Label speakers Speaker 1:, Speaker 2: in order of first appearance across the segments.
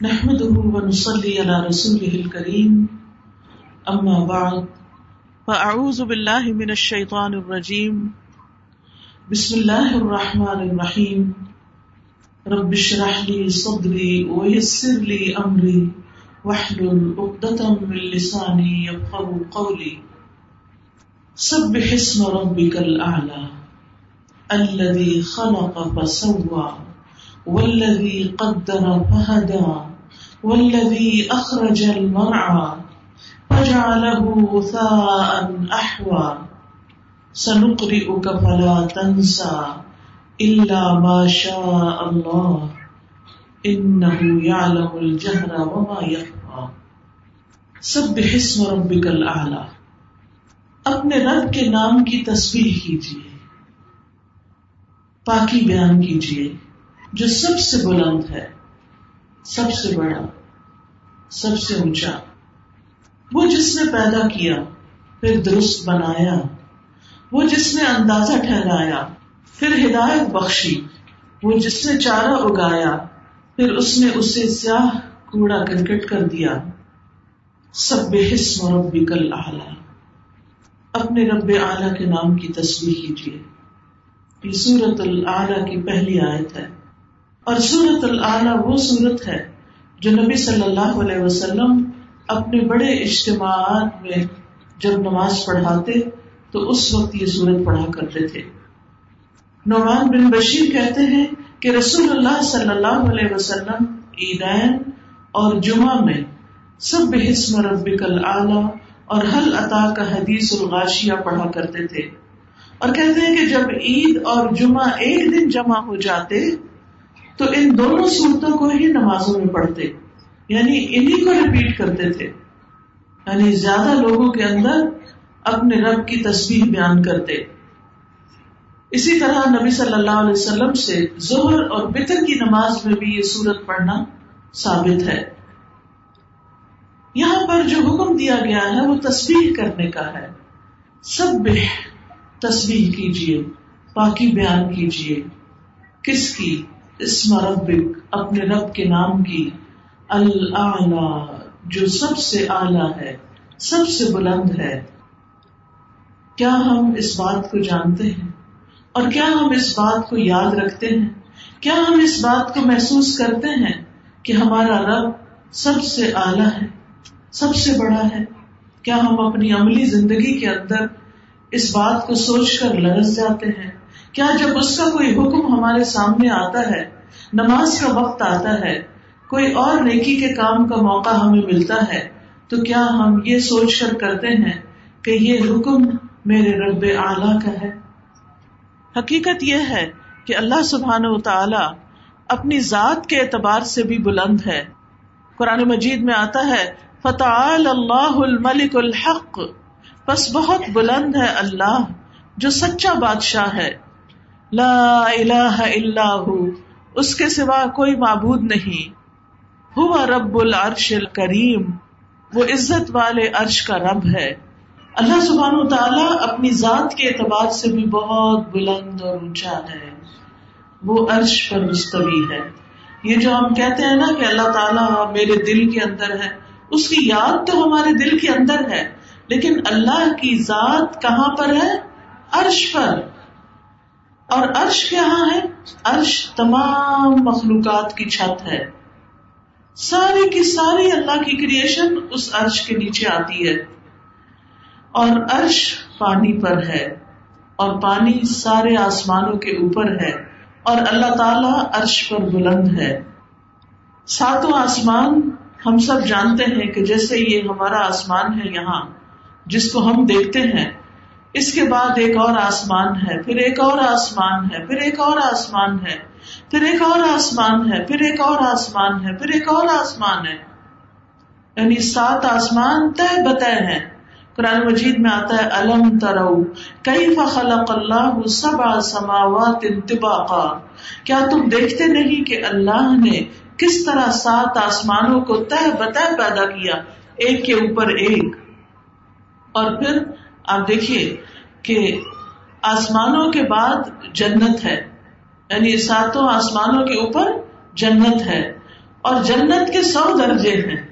Speaker 1: نحمده ونصلي على رسوله الكريم. أما بعد،
Speaker 2: فأعوذ بالله من الشيطان الرجيم.
Speaker 1: بسم الله الرحمن الرحيم. رب اشرح لي صدري ويسر لي أمري. واحلل عقدة من لساني يفقهوا قولي. سبح اسم ربك الأعلى الذي خلق فسوى. والذي قدر فهدى، والذي أخرج المرعى، فجعله غثاء أحوى. سنقرئك فلا تنسى إلا ما شاء الله، إنه يعلم الجهر وما يخفى. سبح اسم ربك الأعلى. اپنے رب کے نام کی تسبیح کیجیے، پاکی بیان کیجیے۔ جو سب سے بلند ہے، سب سے بڑا، سب سے اونچا، وہ جس نے پیدا کیا، پھر درست بنایا، وہ جس نے اندازہ ٹھہرایا، پھر ہدایت بخشی، وہ جس نے چارہ اگایا، پھر اس نے اسے سیاہ کوڑا کرکٹ کر دیا۔ سب بے حص ربی کل اپنے رب اعلی کے نام کی تصویر کیجیے یہ سورت العلیٰ کی پہلی آیت ہے۔ اور سورت العلیٰ وہ سورت ہے جو نبی صلی اللہ علیہ وسلم اپنے بڑے اجتماعات میں جب نماز پڑھاتے تو اس وقت یہ سورت پڑھا کرتے تھے۔ نعمان بن بشیر کہتے ہیں کہ رسول اللہ صلی اللہ علیہ وسلم عیدین اور جمعہ میں سب حسم ربک العلیٰ اور حل عطا کا حدیث الغاشیہ پڑھا کرتے تھے۔ اور کہتے ہیں کہ جب عید اور جمعہ ایک دن جمع ہو جاتے تو ان دونوں صورتوں کو ہی نمازوں میں پڑھتے یعنی انہیں کو ریپیٹ کرتے تھے۔ یعنی زیادہ لوگوں کے اندر اپنے رب کی تصویر بیان کرتے۔ اسی طرح نبی صلی اللہ علیہ وسلم سے زہر اور بطر کی نماز میں بھی یہ سورت پڑھنا ثابت ہے۔ یہاں پر جو حکم دیا گیا ہے، وہ تصویر کرنے کا ہے۔ سب تصویر کیجیے باقی بیان کیجیے کس کی؟ اسم ربک، اپنے رب کے نام کی اللہ جو سب سے اعلی ہے، سب سے بلند ہے۔ کیا ہم اس بات کو جانتے ہیں؟ اور کیا ہم اس بات کو یاد رکھتے ہیں؟ کیا ہم اس بات کو محسوس کرتے ہیں کہ ہمارا رب سب سے اعلی ہے، سب سے بڑا ہے؟ کیا ہم اپنی عملی زندگی کے اندر اس بات کو سوچ کر لرز جاتے ہیں؟ کیا جب اس کا کوئی حکم ہمارے سامنے آتا ہے، نماز کا وقت آتا ہے، کوئی اور نیکی کے کام کا موقع ہمیں ملتا ہے، تو کیا ہم یہ سوچ کر کرتے ہیں کہ یہ حکم میرے رب اعلی کا ہے؟
Speaker 2: حقیقت یہ ہے کہ اللہ سبحان و تعالی اپنی ذات کے اعتبار سے بھی بلند ہے۔ قرآن مجید میں آتا ہے فتح اللہ الملک الحق بس بہت بلند ہے اللہ، جو سچا بادشاہ ہے۔ لا الہ الا ہو، اس کے سوا کوئی معبود نہیں۔ ہوا رب العرش الکریم، وہ عزت والے عرش کا رب ہے۔ اللہ سبحان و تعالیٰ اپنی ذات کے اعتبار سے بھی بہت بلند اور اونچا ہے۔ وہ عرش پر مستوی ہے۔ یہ جو ہم کہتے ہیں نا کہ اللہ تعالیٰ میرے دل کے اندر ہے، اس کی یاد تو ہمارے دل کے اندر ہے، لیکن اللہ کی ذات کہاں پر ہے؟ عرش پر۔ اور عرش کہاں ہے، عرش تمام مخلوقات کی چھت ہے۔ ساری کی ساری اللہ کی کریشن اس عرش کے نیچے آتی ہے۔ اور عرش پانی پر ہے، اور پانی سارے آسمانوں کے اوپر ہے، اور اللہ تعالی عرش پر بلند ہے۔ ساتوں آسمان ہم سب جانتے ہیں کہ جیسے یہ ہمارا آسمان ہے یہاں، جس کو ہم دیکھتے ہیں اس کے بعد ایک اور آسمان ہے، پھر ایک اور آسمان ہے، پھر ایک اور آسمان ہے، پھر ایک اور آسمان ہے، پھر ایک اور آسمان ہے، پھر ایک اور آسمان ہے۔ یعنی سات آسمان طے بتہ ہیں۔ قرآن مجید میں آتا ہے، الم ترو کئی فخلق اللہ سب سماوات انتباقا۔ کیا تم دیکھتے نہیں کہ اللہ نے کس طرح سات آسمانوں کو تہ بتہ پیدا کیا، ایک کے اوپر ایک؟ اور پھر آپ دیکھیے کہ آسمانوں کے بعد جنت ہے۔ یعنی ساتوں آسمانوں کے اوپر جنت ہے۔ اور جنت کے سو درجے ہیں۔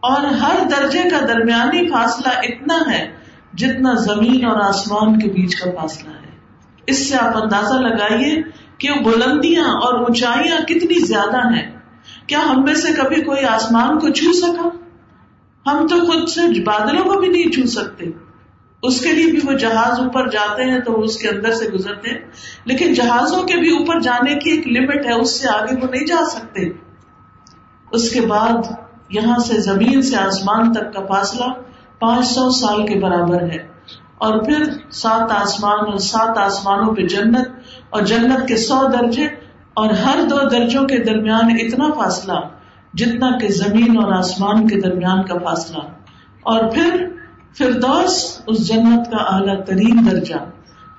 Speaker 2: اور ہر درجے کا درمیانی فاصلہ اتنا ہے جتنا زمین اور آسمان کے بیچ کا فاصلہ ہے۔ اس سے آپ اندازہ لگائیے کہ وہ بلندیاں اور اونچائیاں کتنی زیادہ ہیں۔ کیا ہم میں سے کبھی کوئی آسمان کو چھو سکا؟ ہم تو خود سے بادلوں کو بھی نہیں چھو سکتے۔ اس کے لیے بھی وہ جہاز اوپر جاتے ہیں تو وہ اس کے اندر سے گزرتے ہیں۔ لیکن جہازوں کے بھی اوپر جانے کی ایک لمٹ ہے، اس سے آگے وہ نہیں جا سکتے۔ اس کے بعد یہاں سے زمین سے آسمان تک کا فاصلہ پانچ سو سال کے برابر ہے۔ اور پھر سات آسمان اور سات آسمانوں پہ جنت، اور جنت کے سو درجے اور ہر دو درجوں کے درمیان اتنا فاصلہ جتنا کہ زمین اور آسمان کے درمیان کا فاصلہ۔ اور پھر فردوس اس جنت کا اعلیٰ ترین درجہ،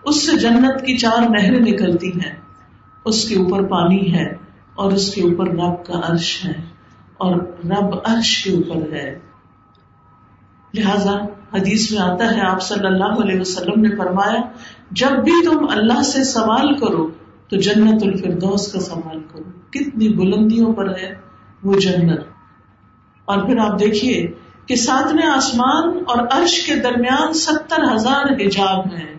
Speaker 2: اس سے جنت کی چار نہریں نکلتی ہیں۔ اس کے اوپر پانی ہے اور اس کے اوپر رب کا عرش ہے اور رب عرش کے اوپر ہے۔ لہذا حدیث میں آتا ہے، آپ صلی اللہ علیہ وسلم نے فرمایا، جب بھی تم اللہ سے سوال کرو تو جنت الفردوس کا سوال کرو۔ کتنی بلندیوں پر ہے وہ جنت۔ اور پھر آپ دیکھیے کہ ساتویں آسمان اور عرش کے درمیان ستر ہزار حجاب ہیں۔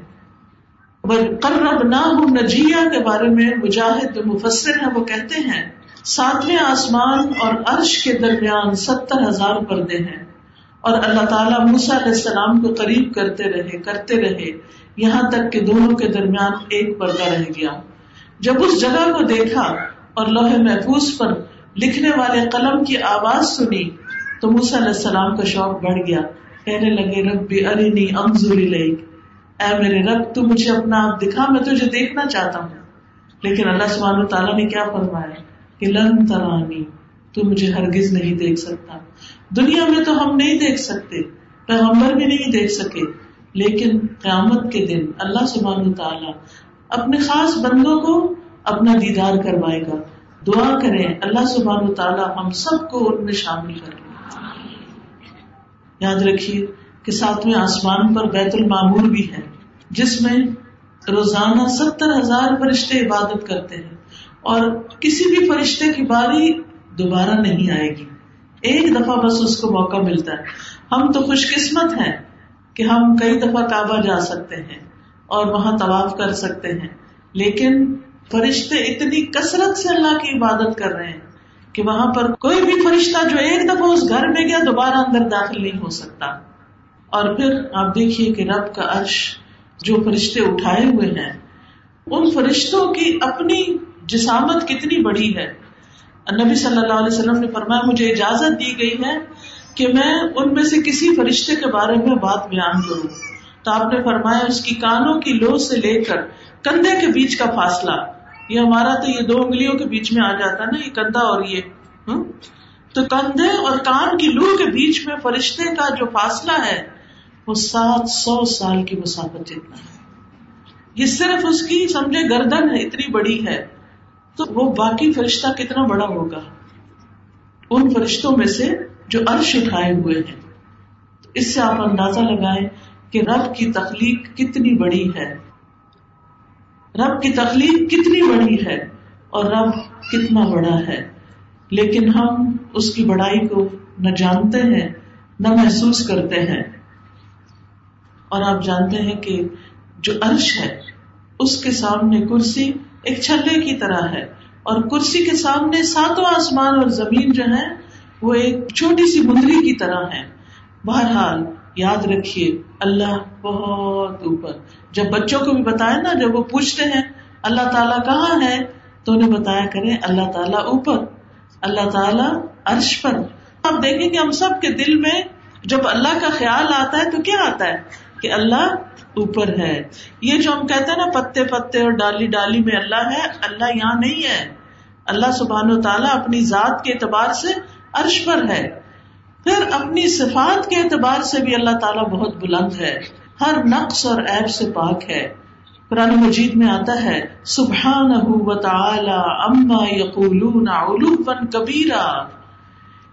Speaker 2: قرب نہ نجیا کے بارے میں مجاہد مفسر ہیں، وہ کہتے ہیں، ساتویں آسمان اور عرش کے درمیان ستر ہزار پردے ہیں۔ اور اللہ تعالیٰ موسا علیہ السلام کو قریب کرتے رہے کرتے رہے۔ یہاں تک کہ دونوں کے درمیان ایک پردہ رہ گیا۔ جب اس جگہ کو دیکھا اور لوہے محفوظ پر لکھنے والے قلم کی آواز سنی تو موسا علیہ السلام کا شوق بڑھ گیا۔ کہنے لگے رب بھی ارینی امزوری لئی اے میرے رب، تو مجھے اپنا آپ دکھا، میں تجھے دیکھنا چاہتا ہوں۔ لیکن اللہ سبحانہ تعالیٰ نے کیا فرمایا؟ کہ لن ترانی، تو مجھے ہرگز نہیں دیکھ سکتا۔ دنیا میں تو ہم نہیں دیکھ سکتے، پیغمبر بھی نہیں دیکھ سکے۔ لیکن قیامت کے دن اللہ سبحانہ تعالیٰ اپنے خاص بندوں کو اپنا دیدار کروائے گا۔ دعا کریں، اللہ سبحانہ تعالیٰ ہم سب کو ان میں شامل کر یاد رکھیے کہ ساتویں آسمان پر بیت المعمور بھی ہے، جس میں روزانہ ستر ہزار فرشتے عبادت کرتے ہیں۔ اور کسی بھی فرشتے کی باری دوبارہ نہیں آئے گی۔ ایک دفعہ بس اس کو موقع ملتا ہے۔ ہم تو خوش قسمت ہیں کہ ہم کئی دفعہ کعبہ جا سکتے ہیں اور وہاں طواف کر سکتے ہیں، لیکن فرشتے اتنی کثرت سے اللہ کی عبادت کر رہے ہیں۔ کہ وہاں پر کوئی بھی فرشتہ جو ایک دفعہ اس گھر میں گیا دوبارہ اندر داخل نہیں ہو سکتا۔ اور پھر آپ دیکھیے کہ رب کا عرش جو فرشتے اٹھائے ہوئے ہیں، ان فرشتوں کی اپنی جسامت کتنی بڑی ہے۔ نبی صلی اللہ علیہ وسلم نے فرمایا، مجھے اجازت دی گئی ہے کہ میں ان میں سے کسی فرشتے کے بارے میں بات بیان کروں۔ تو آپ نے فرمایا، اس کی کانوں کی لو سے لے کر کندھے کے بیچ کا فاصلہ۔ یہ ہمارا تو یہ دو انگلیوں کے بیچ میں آ جاتا نا، یہ کندھا اور یہ تو کندھے اور کان کی لو کے بیچ میں فرشتے کا جو فاصلہ ہے، وہ سات سو سال کی مسافت جتنا ہے۔ یہ صرف اس کی، سمجھے، گردن ہے، اتنی بڑی ہے۔ تو وہ باقی فرشتہ کتنا بڑا ہوگا؟ ان فرشتوں میں سے جو عرش اٹھائے ہوئے ہیں۔ اس سے آپ اندازہ لگائیں کہ رب کی تخلیق کتنی بڑی ہے۔ رب کی تخلیق کتنی بڑی ہے اور رب کتنا بڑا ہے۔ لیکن ہم اس کی بڑائی کو نہ جانتے ہیں، نہ محسوس کرتے ہیں۔ اور آپ جانتے ہیں کہ جو عرش ہے، اس کے سامنے کرسی ایک چھلے کی طرح ہے۔ اور کرسی کے سامنے ساتوں آسمان اور زمین جو ہے وہ ایک چھوٹی سی مندری کی طرح ہے بہرحال، یاد رکھیے، اللہ بہت اوپر۔ جب بچوں کو بھی بتایا نا، جب وہ پوچھتے ہیں، اللہ تعالیٰ کہاں ہے؟ تو انہیں بتایا کریں، اللہ تعالیٰ اوپر، اللہ تعالیٰ عرش پر۔ آپ دیکھیں کہ ہم سب کے دل میں جب اللہ کا خیال آتا ہے تو کیا آتا ہے؟ کہ اللہ اوپر ہے۔ یہ جو ہم کہتے ہیں نا، پتے پتے اور ڈالی ڈالی میں اللہ ہے، اللہ یہاں نہیں ہے۔ اللہ سبحان و تعالیٰ اپنی ذات کے اعتبار سے عرش پر ہے۔ پھر اپنی صفات کے اعتبار سے بھی اللہ تعالیٰ بہت بلند ہے۔ ہر نقص اور ایب سے پاک ہے۔ قرآن مجید میں آتا ہے سبحان اما یقولون علوا کبیرا۔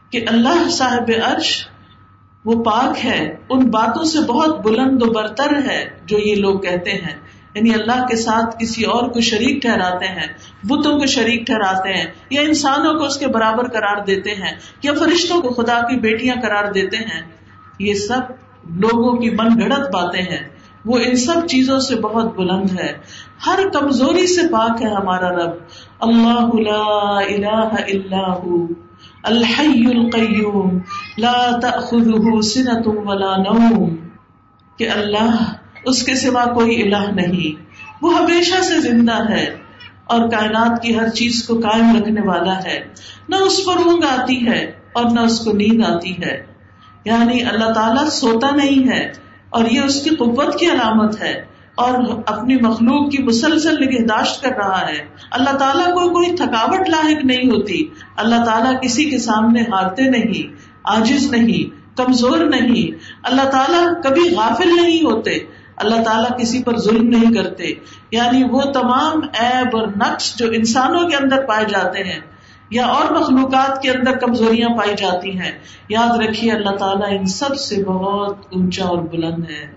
Speaker 2: کہ اللہ صاحب عرش وہ پاک ہے، ان باتوں سے بہت بلند و برتر ہے جو یہ لوگ کہتے ہیں۔ یعنی اللہ کے ساتھ کسی اور کو شریک ٹھہراتے ہیں، بتوں کو شریک ٹھہراتے ہیں، یا انسانوں کو اس کے برابر قرار دیتے ہیں، یا فرشتوں کو خدا کی بیٹیاں قرار دیتے ہیں۔ یہ سب لوگوں کی من گڑت باتیں ہیں۔ وہ ان سب چیزوں سے بہت بلند ہے۔ ہر کمزوری سے پاک ہے ہمارا رب۔ اللہ لا الہ الا ہو۔ الحی القیوم۔ لا تأخذه سنة ولا نوم۔ کہ اللہ اس کے سوا کوئی الہ نہیں۔ وہ ہمیشہ سے زندہ ہے اور کائنات کی ہر چیز کو قائم رکھنے والا ہے۔ نہ اس پر اونگ آتی ہے اور نہ اس کو نیند آتی ہے۔ یعنی اللہ تعالیٰ سوتا نہیں ہے اور یہ اس کی قوت کی علامت ہے اور اپنی مخلوق کی مسلسل نگہداشت کر رہا ہے۔ اللہ تعالیٰ کو کوئی تھکاوٹ لاحق نہیں ہوتی۔ اللہ تعالیٰ کسی کے سامنے ہارتے نہیں آجز نہیں، کمزور نہیں۔ اللہ تعالیٰ کبھی غافل نہیں ہوتے۔ اللہ تعالیٰ کسی پر ظلم نہیں کرتے۔ یعنی وہ تمام ایب اور نقص جو انسانوں کے اندر پائے جاتے ہیں یا اور مخلوقات کے اندر کمزوریاں پائی جاتی ہیں۔ یاد رکھیے، اللہ تعالیٰ ان سب سے بہت اونچا اور بلند ہے۔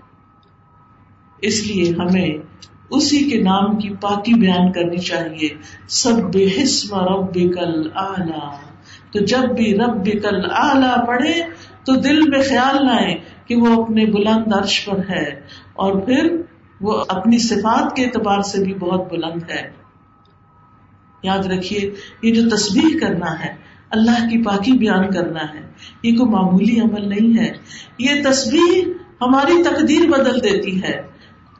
Speaker 2: اس لیے ہمیں اسی کے نام کی پاکی بیان کرنی چاہیے۔ سب بے حسم رب کل آلہ تو جب بھی رب کل آلہ پڑھے، تو دل میں خیال لائے کہ وہ اپنے بلند عرش پر ہے۔ اور پھر وہ اپنی صفات کے اعتبار سے بھی بہت بلند ہے۔ یاد رکھیے، یہ جو تصویر کرنا ہے، اللہ کی پاکی بیان کرنا ہے، یہ کوئی معمولی عمل نہیں ہے۔ یہ تصویر ہماری تقدیر بدل دیتی ہے۔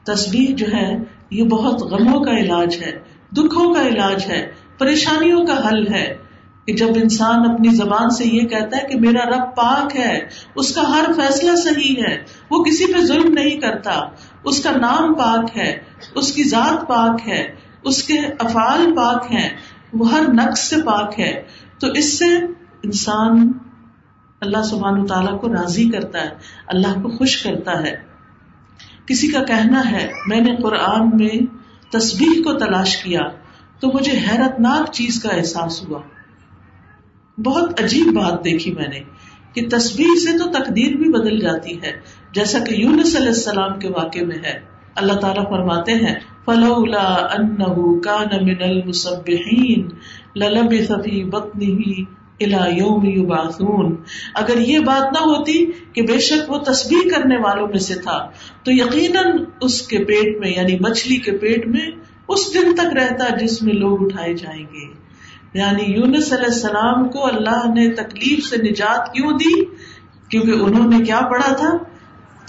Speaker 2: تصویر جو ہے، یہ بہت غموں کا علاج ہے، دکھوں کا علاج ہے، پریشانیوں کا حل ہے۔ کہ جب انسان اپنی زبان سے یہ کہتا ہے کہ میرا رب پاک ہے، اس کا ہر فیصلہ صحیح ہے، وہ کسی پہ ظلم نہیں کرتا۔ اس کا نام پاک ہے، اس کی ذات پاک ہے اس کے افعال پاک ہیں، وہ ہر نقص سے پاک ہے۔ تو اس سے انسان اللہ سبحان تعالیٰ کو راضی کرتا ہے، اللہ کو خوش کرتا ہے۔ کسی کا کہنا ہے، میں نے قرآن میں تصویر کو تلاش کیا، تو مجھے حیرت ناک چیز کا احساس ہوا۔ بہت عجیب بات دیکھی میں نے کہ تصویر سے تو تقدیر بھی بدل جاتی ہے، جیسا کہ یونس علیہ السلام کے واقع میں ہے۔ اللہ تعالیٰ فرماتے ہیں، فلولا انه كان من المسبحين للبث في بطنه الى يوم يبعثون۔ اگر یہ بات نہ ہوتی کہ بے شک وہ تسبیح کرنے والوں میں سے تھا، تو یقیناً اس کے پیٹ میں یعنی مچھلی کے پیٹ میں اس دن تک رہتا جس میں لوگ اٹھائے جائیں گے۔ یعنی یونس علیہ السلام کو اللہ نے تکلیف سے نجات کیوں دی؟ کیونکہ انہوں نے کیا پڑھا تھا؟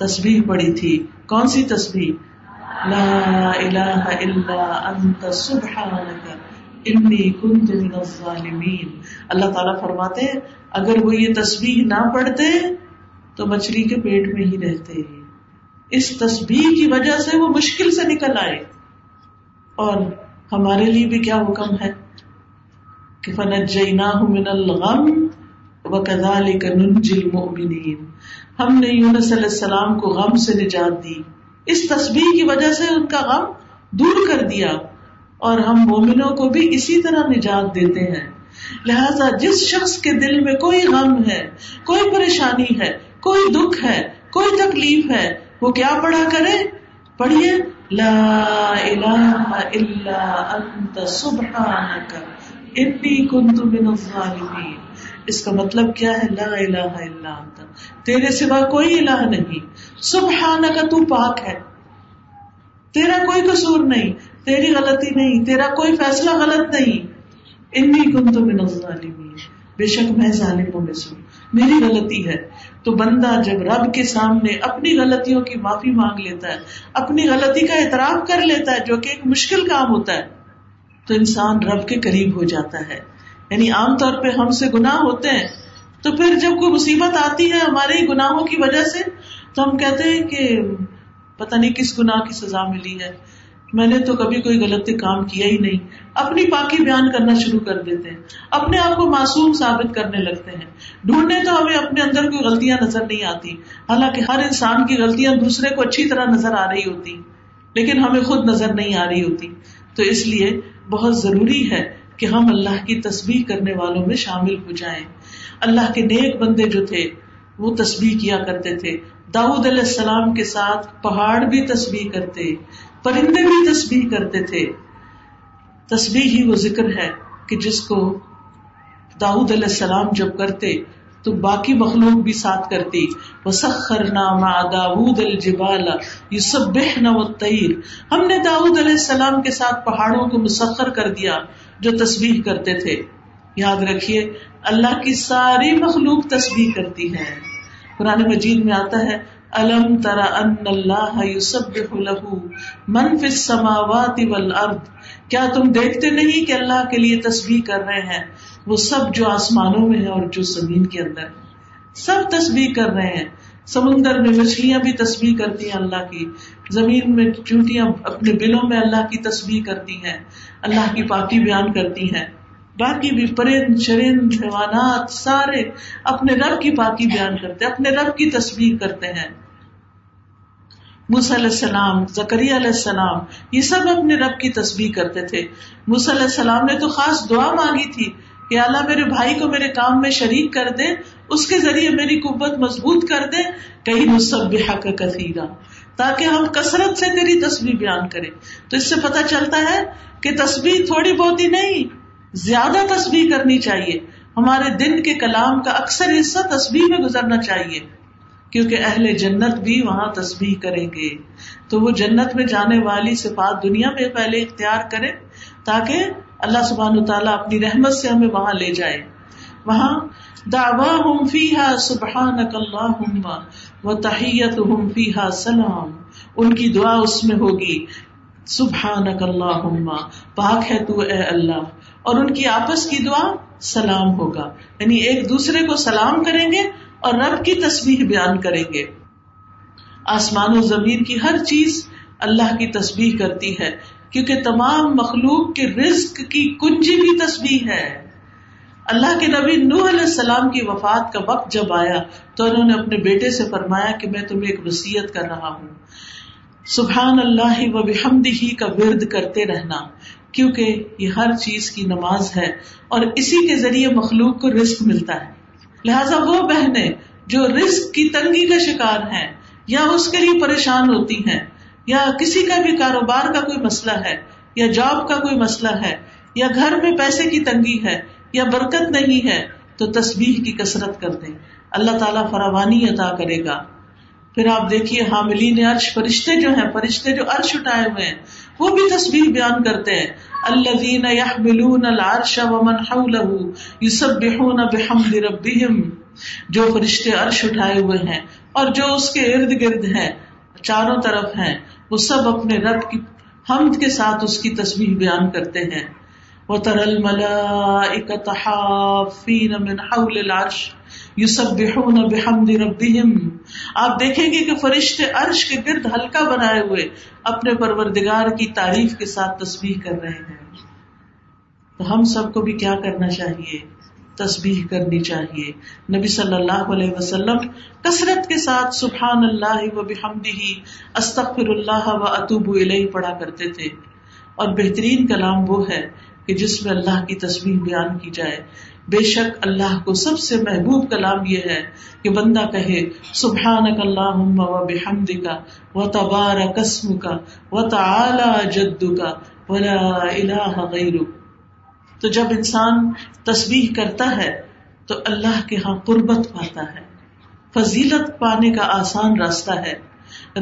Speaker 2: تصویر پڑھی تھی۔ کون سی تصویر لا الہ الا انت سبحانک انی کنت من الظالمین اللہ تعالیٰ فرماتے ہیں، اگر وہ یہ تسبیح نہ پڑھتے تو مچھلی کے پیٹ میں ہی رہتے۔ اس تسبیح کی وجہ سے وہ مشکل سے نکل آئے۔ اور ہمارے لیے بھی کیا حکم ہے؟ کہ فنجیناہ من الغم وکذالک ننجی المؤمنین ہم نے یونس علیہ السلام کو غم سے نجات دی۔ اس تصویر کی وجہ سے ان کا غم دور کر دیا اور ہم مومنوں کو بھی اسی طرح نجات دیتے ہیں۔ لہذا جس شخص کے دل میں کوئی غم ہے، کوئی پریشانی ہے، کوئی دکھ ہے، کوئی تکلیف ہے، وہ کیا پڑھا کرے؟ پڑھیے، لا الہ الا انت سبحانک، انی کنت من الظالمین۔ اس کا مطلب کیا ہے؟ لا الہ الا انت۔ تیرے سوا کوئی الہ نہیں۔ سبحان کا تو پاک ہے۔ تیرا کوئی قصور نہیں۔ تیری غلطی نہیں۔ تیرا کوئی فیصلہ غلط نہیں۔ انی کن تو بے شک میں ظالموں میں سن میری غلطی ہے۔ تو بندہ جب رب کے سامنے اپنی غلطیوں کی معافی مانگ لیتا ہے، اپنی غلطی کا اعتراف کر لیتا ہے، جو کہ ایک مشکل کام ہوتا ہے، تو انسان رب کے قریب ہو جاتا ہے۔ یعنی عام طور پہ ہم سے گناہ ہوتے ہیں، تو پھر جب کوئی مصیبت آتی ہے ہمارے ہی گناہوں کی وجہ سے، تو ہم کہتے ہیں کہ پتہ نہیں کس گناہ کی سزا ملی ہے۔ میں نے تو کبھی کوئی غلط کام کیا ہی نہیں۔ اپنی پاکی بیان کرنا شروع کر دیتے ہیں۔ اپنے آپ کو معصوم ثابت کرنے لگتے ہیں۔ ڈھونڈنے تو ہمیں اپنے اندر کوئی غلطیاں نظر نہیں آتی۔ حالانکہ ہر انسان کی غلطیاں دوسرے کو اچھی طرح نظر آ رہی ہوتی، لیکن ہمیں خود نظر نہیں آ رہی ہوتی۔ تو اس لیے بہت ضروری ہے کہ ہم اللہ کی تصویر کرنے والوں میں شامل ہو جائیں۔ اللہ کے نیک بندے جو تھے، وہ تصویر کیا کرتے تھے۔ داؤد علیہ السلام کے ساتھ پہاڑ بھی تصویر کرتے، پرندے بھی تسبیح کرتے تھے۔ تسبیح ہی وہ ذکر ہے کہ جس کو داؤد علیہ السلام جب کرتے، تو باقی مخلوق بھی ساتھ کرتی۔ وہ سخر نامہ داود الجبال یوسب والطیر ہم نے داود علیہ السلام کے ساتھ پہاڑوں کو مسخر کر دیا۔ جو تسبیح کرتے تھے۔ یاد رکھیے، اللہ کی ساری مخلوق تسبیح کرتی ہے قرآن مجید میں آتا ہے، الم ترا ان اللہ من فی السماوات والارض کیا تم دیکھتے نہیں کہ اللہ کے لیے تسبیح کر رہے ہیں؟ وہ سب جو آسمانوں میں ہے اور جو زمین کے اندر سب تسبیح کر رہے ہیں۔ سمندر میں مچھلیاں بھی تسبیح کرتی ہیں اللہ کی، زمین میں چونٹیاں اپنے بلوں میں اللہ کی تسبیح کرتی ہیں، اللہ کی پاکی بیان کرتی ہیں۔ باقی بھی پرند، شرند، حیوانات سارے اپنے رب کی پاکی بیان کرتے اپنے رب کی تصویر کرتے ہیں۔ علیہ السلام زکری علیہ السلام، یہ سب اپنے رب کی تصویر کرتے تھے۔ علیہ السلام نے تو خاص دعا مانگی تھی کہ اللہ میرے بھائی کو میرے کام میں شریک کر دے اس کے ذریعے میری قوت مضبوط کر دے، کہیں مصب کا کثیرہ تاکہ ہم کثرت سے تیری تصویر بیان کریں۔ تو اس سے پتا چلتا ہے کہ تصویر تھوڑی بہت ہی نہیں، زیادہ تصویر کرنی چاہیے۔ ہمارے دن کے کلام کا اکثر حصہ تصویر میں گزرنا چاہیے، کیونکہ اہل جنت بھی وہاں تصویر کریں گے۔ تو وہ جنت میں جانے والی صفات دنیا میں پہلے اختیار کرے تاکہ اللہ سبحان تعالیٰ اپنی رحمت سے ہمیں وہاں لے جائے۔ وہاں دعوا ہم فی ہا سبحان و ہم فی ہا سلام. ان کی دعا اس میں ہوگی. سبحان اللہ پاک ہے تو اے اللہ. اور ان کی آپس کی دعا سلام ہوگا. یعنی ایک دوسرے کو سلام کریں گے اور رب کی تصویر بیان کریں گے. آسمان و زمین کی ہر چیز اللہ کی تصویر کرتی ہے. کیونکہ تمام مخلوق کے رزق کی کنجی بھی تصویر ہے. اللہ کے نبی نوح علیہ السلام کی وفات کا وقت جب آیا تو انہوں نے اپنے بیٹے سے فرمایا کہ میں تمہیں ایک وسیعت کر رہا ہوں۔ سبحان اللہ و بحمد ہی کا ورد کرتے رہنا، کیونکہ یہ ہر چیز کی نماز ہے اور اسی کے ذریعے مخلوق کو رزق ملتا ہے۔ لہذا وہ بہنیں جو رزق کی تنگی کا شکار ہیں، یا اس کے لیے پریشان ہوتی ہیں، یا کسی کا بھی کاروبار کا کوئی مسئلہ ہے، یا جاب کا کوئی مسئلہ ہے، یا گھر میں پیسے کی تنگی ہے یا برکت نہیں ہے تو تصویر کی کثرت کر دیں۔ اللہ تعالیٰ فراوانی عطا کرے گا۔ پھر آپ دیکھیے، حاملین عرش، فرشتے جو ہیں، فرشتے جو عرش اٹھائے ہوئے ہیں، وہ بھی تصویر بیان کرتے ہیں۔ الذین یحملون العرش ومن حوله یسبحون بحمد ربهم جو فرشتے عرش اٹھائے ہوئے ہیں اور جو اس کے ارد گرد ہیں، چاروں طرف ہیں، وہ سب اپنے رب کی، حمد کے ساتھ اس کی تصویر بیان کرتے ہیں۔ وَتَرَى الْمَلَائِكَةَ حَافِينَ مِنْ حَوْلِ الْعَرْشِ يُسَبِّحُونَ بِحَمْدِ رَبِّهِمْ. آپ دیکھیں گے کہ فرشتے عرش کے گرد ہلکا بنائے ہوئے اپنے پروردگار کی تعریف کے ساتھ تصویر کر رہے ہیں۔ تو ہم سب کو بھی کیا کرنا چاہیے؟ تصویر کرنی چاہیے۔ نبی صلی اللہ علیہ وسلم کثرت کے ساتھ سبحان اللہ و بحمدہ، استغفر اللہ و اطوب الیہ پڑھا کرتے تھے۔ اور بہترین کلام وہ ہے کہ جس میں اللہ کی تصویر بیان کی جائے۔ بے شک اللہ کو سب سے محبوب کلام یہ ہے کہ بندہ کہے سبحان اللہ و بحمد کا و تبار قسم کا و تعلی جد کا ولا الہ غیر تو جب انسان تصویر کرتا ہے، تو اللہ کے ہاں قربت پاتا ہے۔ فضیلت پانے کا آسان راستہ ہے۔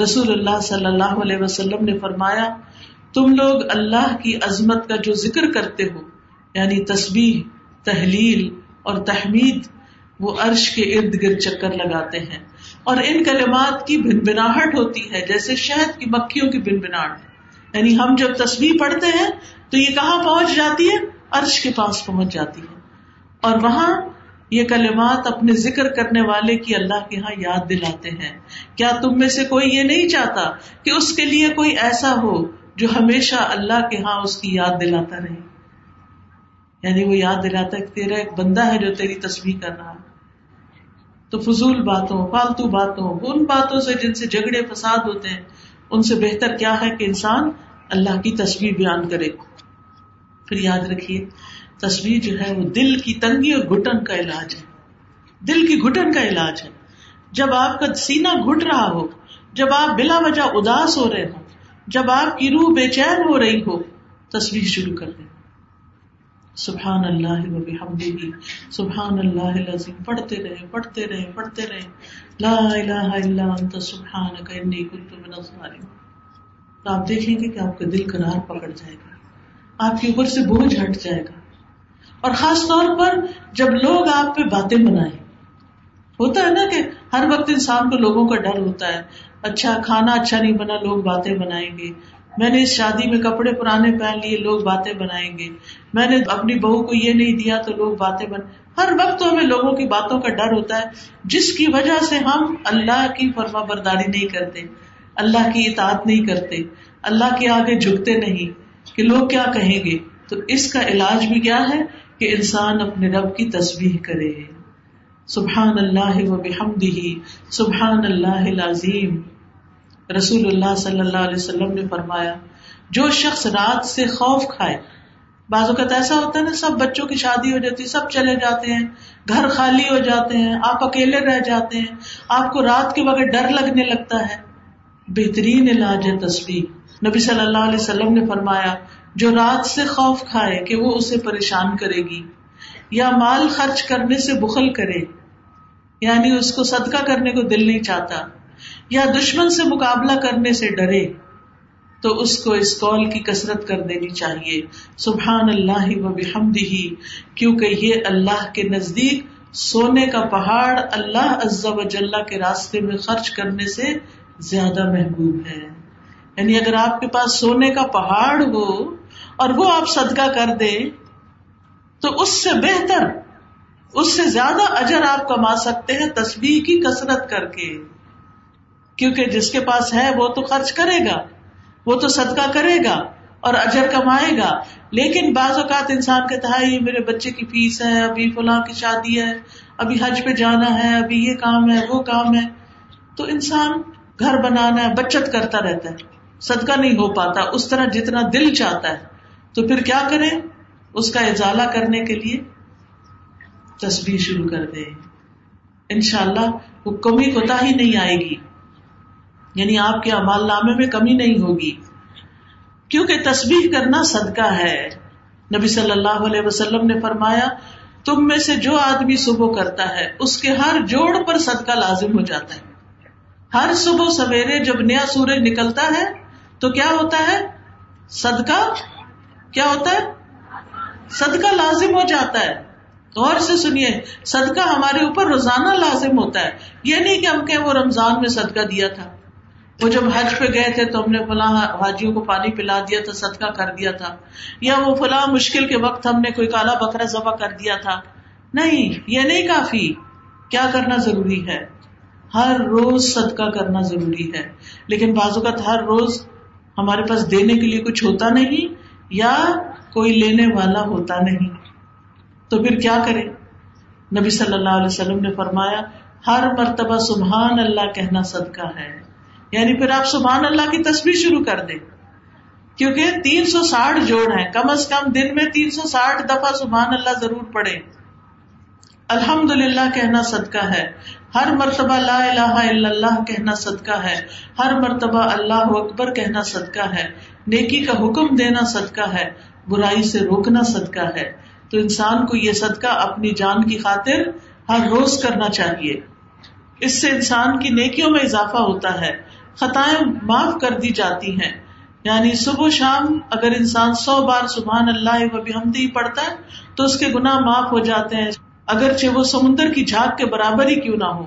Speaker 2: رسول اللہ صلی اللہ علیہ وسلم نے فرمایا تم لوگ اللہ کی عظمت کا جو ذکر کرتے ہو یعنی تصویر تحلیل اور تحمید، وہ عرش کے ارد گرد چکر لگاتے ہیں۔ اور ان کلمات کی بن بناہٹ ہوتی ہے، جیسے شہد کی مکھیوں کی بن بناہٹ یعنی ہم جب تصویر پڑھتے ہیں، تو یہ کہاں پہنچ جاتی ہے؟ عرش کے پاس پہنچ جاتی ہے۔ اور وہاں یہ کلمات اپنے ذکر کرنے والے کی اللہ کے یہاں یاد دلاتے ہیں۔ کیا تم میں سے کوئی یہ نہیں چاہتا کہ اس کے لیے کوئی ایسا ہو جو ہمیشہ اللہ کے ہاں اس کی یاد دلاتا رہے۔ یعنی وہ یاد دلاتا ہے کہ تیرا ایک بندہ ہے جو تیری تصویر کر رہا تو فضول باتوں، فالتو باتوں، ان باتوں سے جن سے جھگڑے، فساد ہوتے ہیں، ان سے بہتر کیا ہے کہ انسان اللہ کی تصویر بیان کرے۔ پھر یاد رکھیے تصویر جو ہے وہ دل کی تنگی اور گٹن کا علاج ہے۔ دل کی گٹن کا علاج ہے۔ جب آپ کا سینا گٹ رہا ہو، جب آپ بلا وجہ اداس ہو رہے ہوں جب آپ کی روح بے چین ہو رہی ہو، تصویر شروع کر دیں۔ سبحان اللہ و بحمدہ، سبحان اللہ العظیم۔ پڑھتے رہے پڑھتے رہے پڑھتے رہے لا الہ الا انت، سبحانک انی کنت من الظالمین۔ تو آپ دیکھیں گے کہ آپ کا دل قرار پکڑ جائے گا۔ آپ کے اوپر سے بوجھ ہٹ جائے گا۔ اور خاص طور پر جب لوگ آپ پہ باتیں بنائیں۔ ہوتا ہے نا کہ ہر وقت انسان کو لوگوں کا ڈر ہوتا ہے۔ اچھا کھانا اچھا نہیں بنا، لوگ باتیں بنائیں گے۔ میں نے اس شادی میں کپڑے پرانے پہن لیے، لوگ باتیں بنائیں گے۔ میں نے اپنی بہو کو یہ نہیں دیا تو لوگ باتیں بن۔ ہر وقت ہمیں لوگوں کی باتوں کا ڈر ہوتا ہے، جس کی وجہ سے ہم اللہ کی فرما برداری نہیں کرتے، اللہ کی اطاعت نہیں کرتے، اللہ کے آگے جھکتے نہیں کہ لوگ کیا کہیں گے۔ تو اس کا علاج بھی کیا ہے کہ انسان اپنے رب کی تصویر کرے۔ سبحان اللہ و بحمدہ، سبحان اللہ العظیم۔ رسول اللہ صلی اللہ علیہ وسلم نے فرمایا، جو شخص رات سے خوف کھائے، بعض اوقات ایسا ہوتا ہے نا، سب بچوں کی شادی ہو جاتی ہے سب چلے جاتے ہیں، گھر خالی ہو جاتے ہیں، آپ اکیلے رہ جاتے ہیں، آپ کو رات کے وقت ڈر لگنے لگتا ہے۔ بہترین علاج ہے تصویر نبی صلی اللہ علیہ وسلم نے فرمایا، جو رات سے خوف کھائے کہ وہ اسے پریشان کرے گی، یا مال خرچ کرنے سے بخل کرے یعنی اس کو صدقہ کرنے کو دل نہیں چاہتا۔ یا دشمن سے مقابلہ کرنے سے ڈرے، تو اس کو اس کال کی کسرت کر دینی چاہیے۔ سبحان اللہ و بحمدہ، کیونکہ یہ اللہ کے نزدیک سونے کا پہاڑ اللہ عز و جلہ کے راستے میں خرچ کرنے سے زیادہ محبوب ہے۔ یعنی اگر آپ کے پاس سونے کا پہاڑ ہو اور وہ آپ صدقہ کر دے تو اس سے بہتر، اس سے زیادہ اجر آپ کما سکتے ہیں تصویر کی کسرت کر کے۔ کیونکہ جس کے پاس ہے وہ تو خرچ کرے گا، وہ تو صدقہ کرے گا اور اجر کمائے گا۔ لیکن بعض اوقات انسان کہتا ہے، یہ میرے بچے کی فیس ہے، ابھی فلاں کی شادی ہے، ابھی حج پہ جانا ہے، ابھی یہ کام ہے، وہ کام ہے۔ تو انسان گھر بنانا ہے، بچت کرتا رہتا ہے۔ صدقہ نہیں ہو پاتا، اس طرح جتنا دل چاہتا ہے۔ تو پھر کیا کریں؟ اس کا اجالا کرنے کے لیے تصویر شروع کر دے ان شاء اللہ وہ کمی کوتا ہی نہیں آئے گی۔ یعنی آپ کے امال نامے میں کمی نہیں ہوگی۔ کیونکہ تصویر کرنا صدقہ ہے۔ نبی صلی اللہ علیہ وسلم نے فرمایا، تم میں سے جو آدمی صبح کرتا ہے، اس کے ہر جوڑ پر صدقہ لازم ہو جاتا ہے۔ ہر صبح سویرے جب نیا سورج نکلتا ہے، تو کیا ہوتا ہے؟ صدقہ؟ کیا ہوتا ہے؟ صدقہ لازم ہو جاتا ہے۔ غور سے سنیے، صدقہ ہمارے اوپر روزانہ لازم ہوتا ہے۔ یہ نہیں کہ ہم کہ وہ رمضان میں صدقہ دیا تھا۔ وہ جب حج پہ گئے تھے تو ہم نے فلاں حاجیوں کو پانی پلا دیا تھا، صدقہ کر دیا تھا۔ یا وہ فلاں مشکل کے وقت ہم نے کوئی کالا بکرا ذبح کر دیا تھا۔ نہیں، یہ نہیں کافی۔ کیا کرنا ضروری ہے؟ ہر روز صدقہ کرنا ضروری ہے۔ لیکن بعض اوقات ہر روز ہمارے پاس دینے کے لیے کچھ ہوتا نہیں یا کوئی لینے والا ہوتا نہیں۔ تو پھر کیا کرے نبی صلی اللہ علیہ وسلم نے فرمایا، ہر مرتبہ سبحان اللہ کہنا صدقہ ہے۔ یعنی پھر آپ سبحان اللہ کی تصویر شروع کر دیں۔ کیونکہ تین سو ساٹھ جوڑ ہیں، کم از کم دن میں تین سو ساٹھ دفعہ سبحان اللہ ضرور پڑے الحمد للہ کہنا صدقہ ہے۔ ہر مرتبہ لا الہ الا اللہ کہنا صدقہ ہے۔ ہر مرتبہ اللہ اکبر کہنا صدقہ ہے۔ نیکی کا حکم دینا صدقہ ہے۔ برائی سے روکنا صدقہ ہے۔ تو انسان کو یہ صدقہ اپنی جان کی خاطر ہر روز کرنا چاہیے۔ اس سے انسان کی نیکیوں میں اضافہ ہوتا ہے۔ خطائیں معاف کر دی جاتی ہیں۔ یعنی صبح شام اگر انسان سو بار سبحان اللہ و بحمدی پڑھتا ہے، تو اس کے گناہ معاف ہو جاتے ہیں۔ اگرچہ وہ سمندر کی جھاگ کے برابر ہی کیوں نہ ہو۔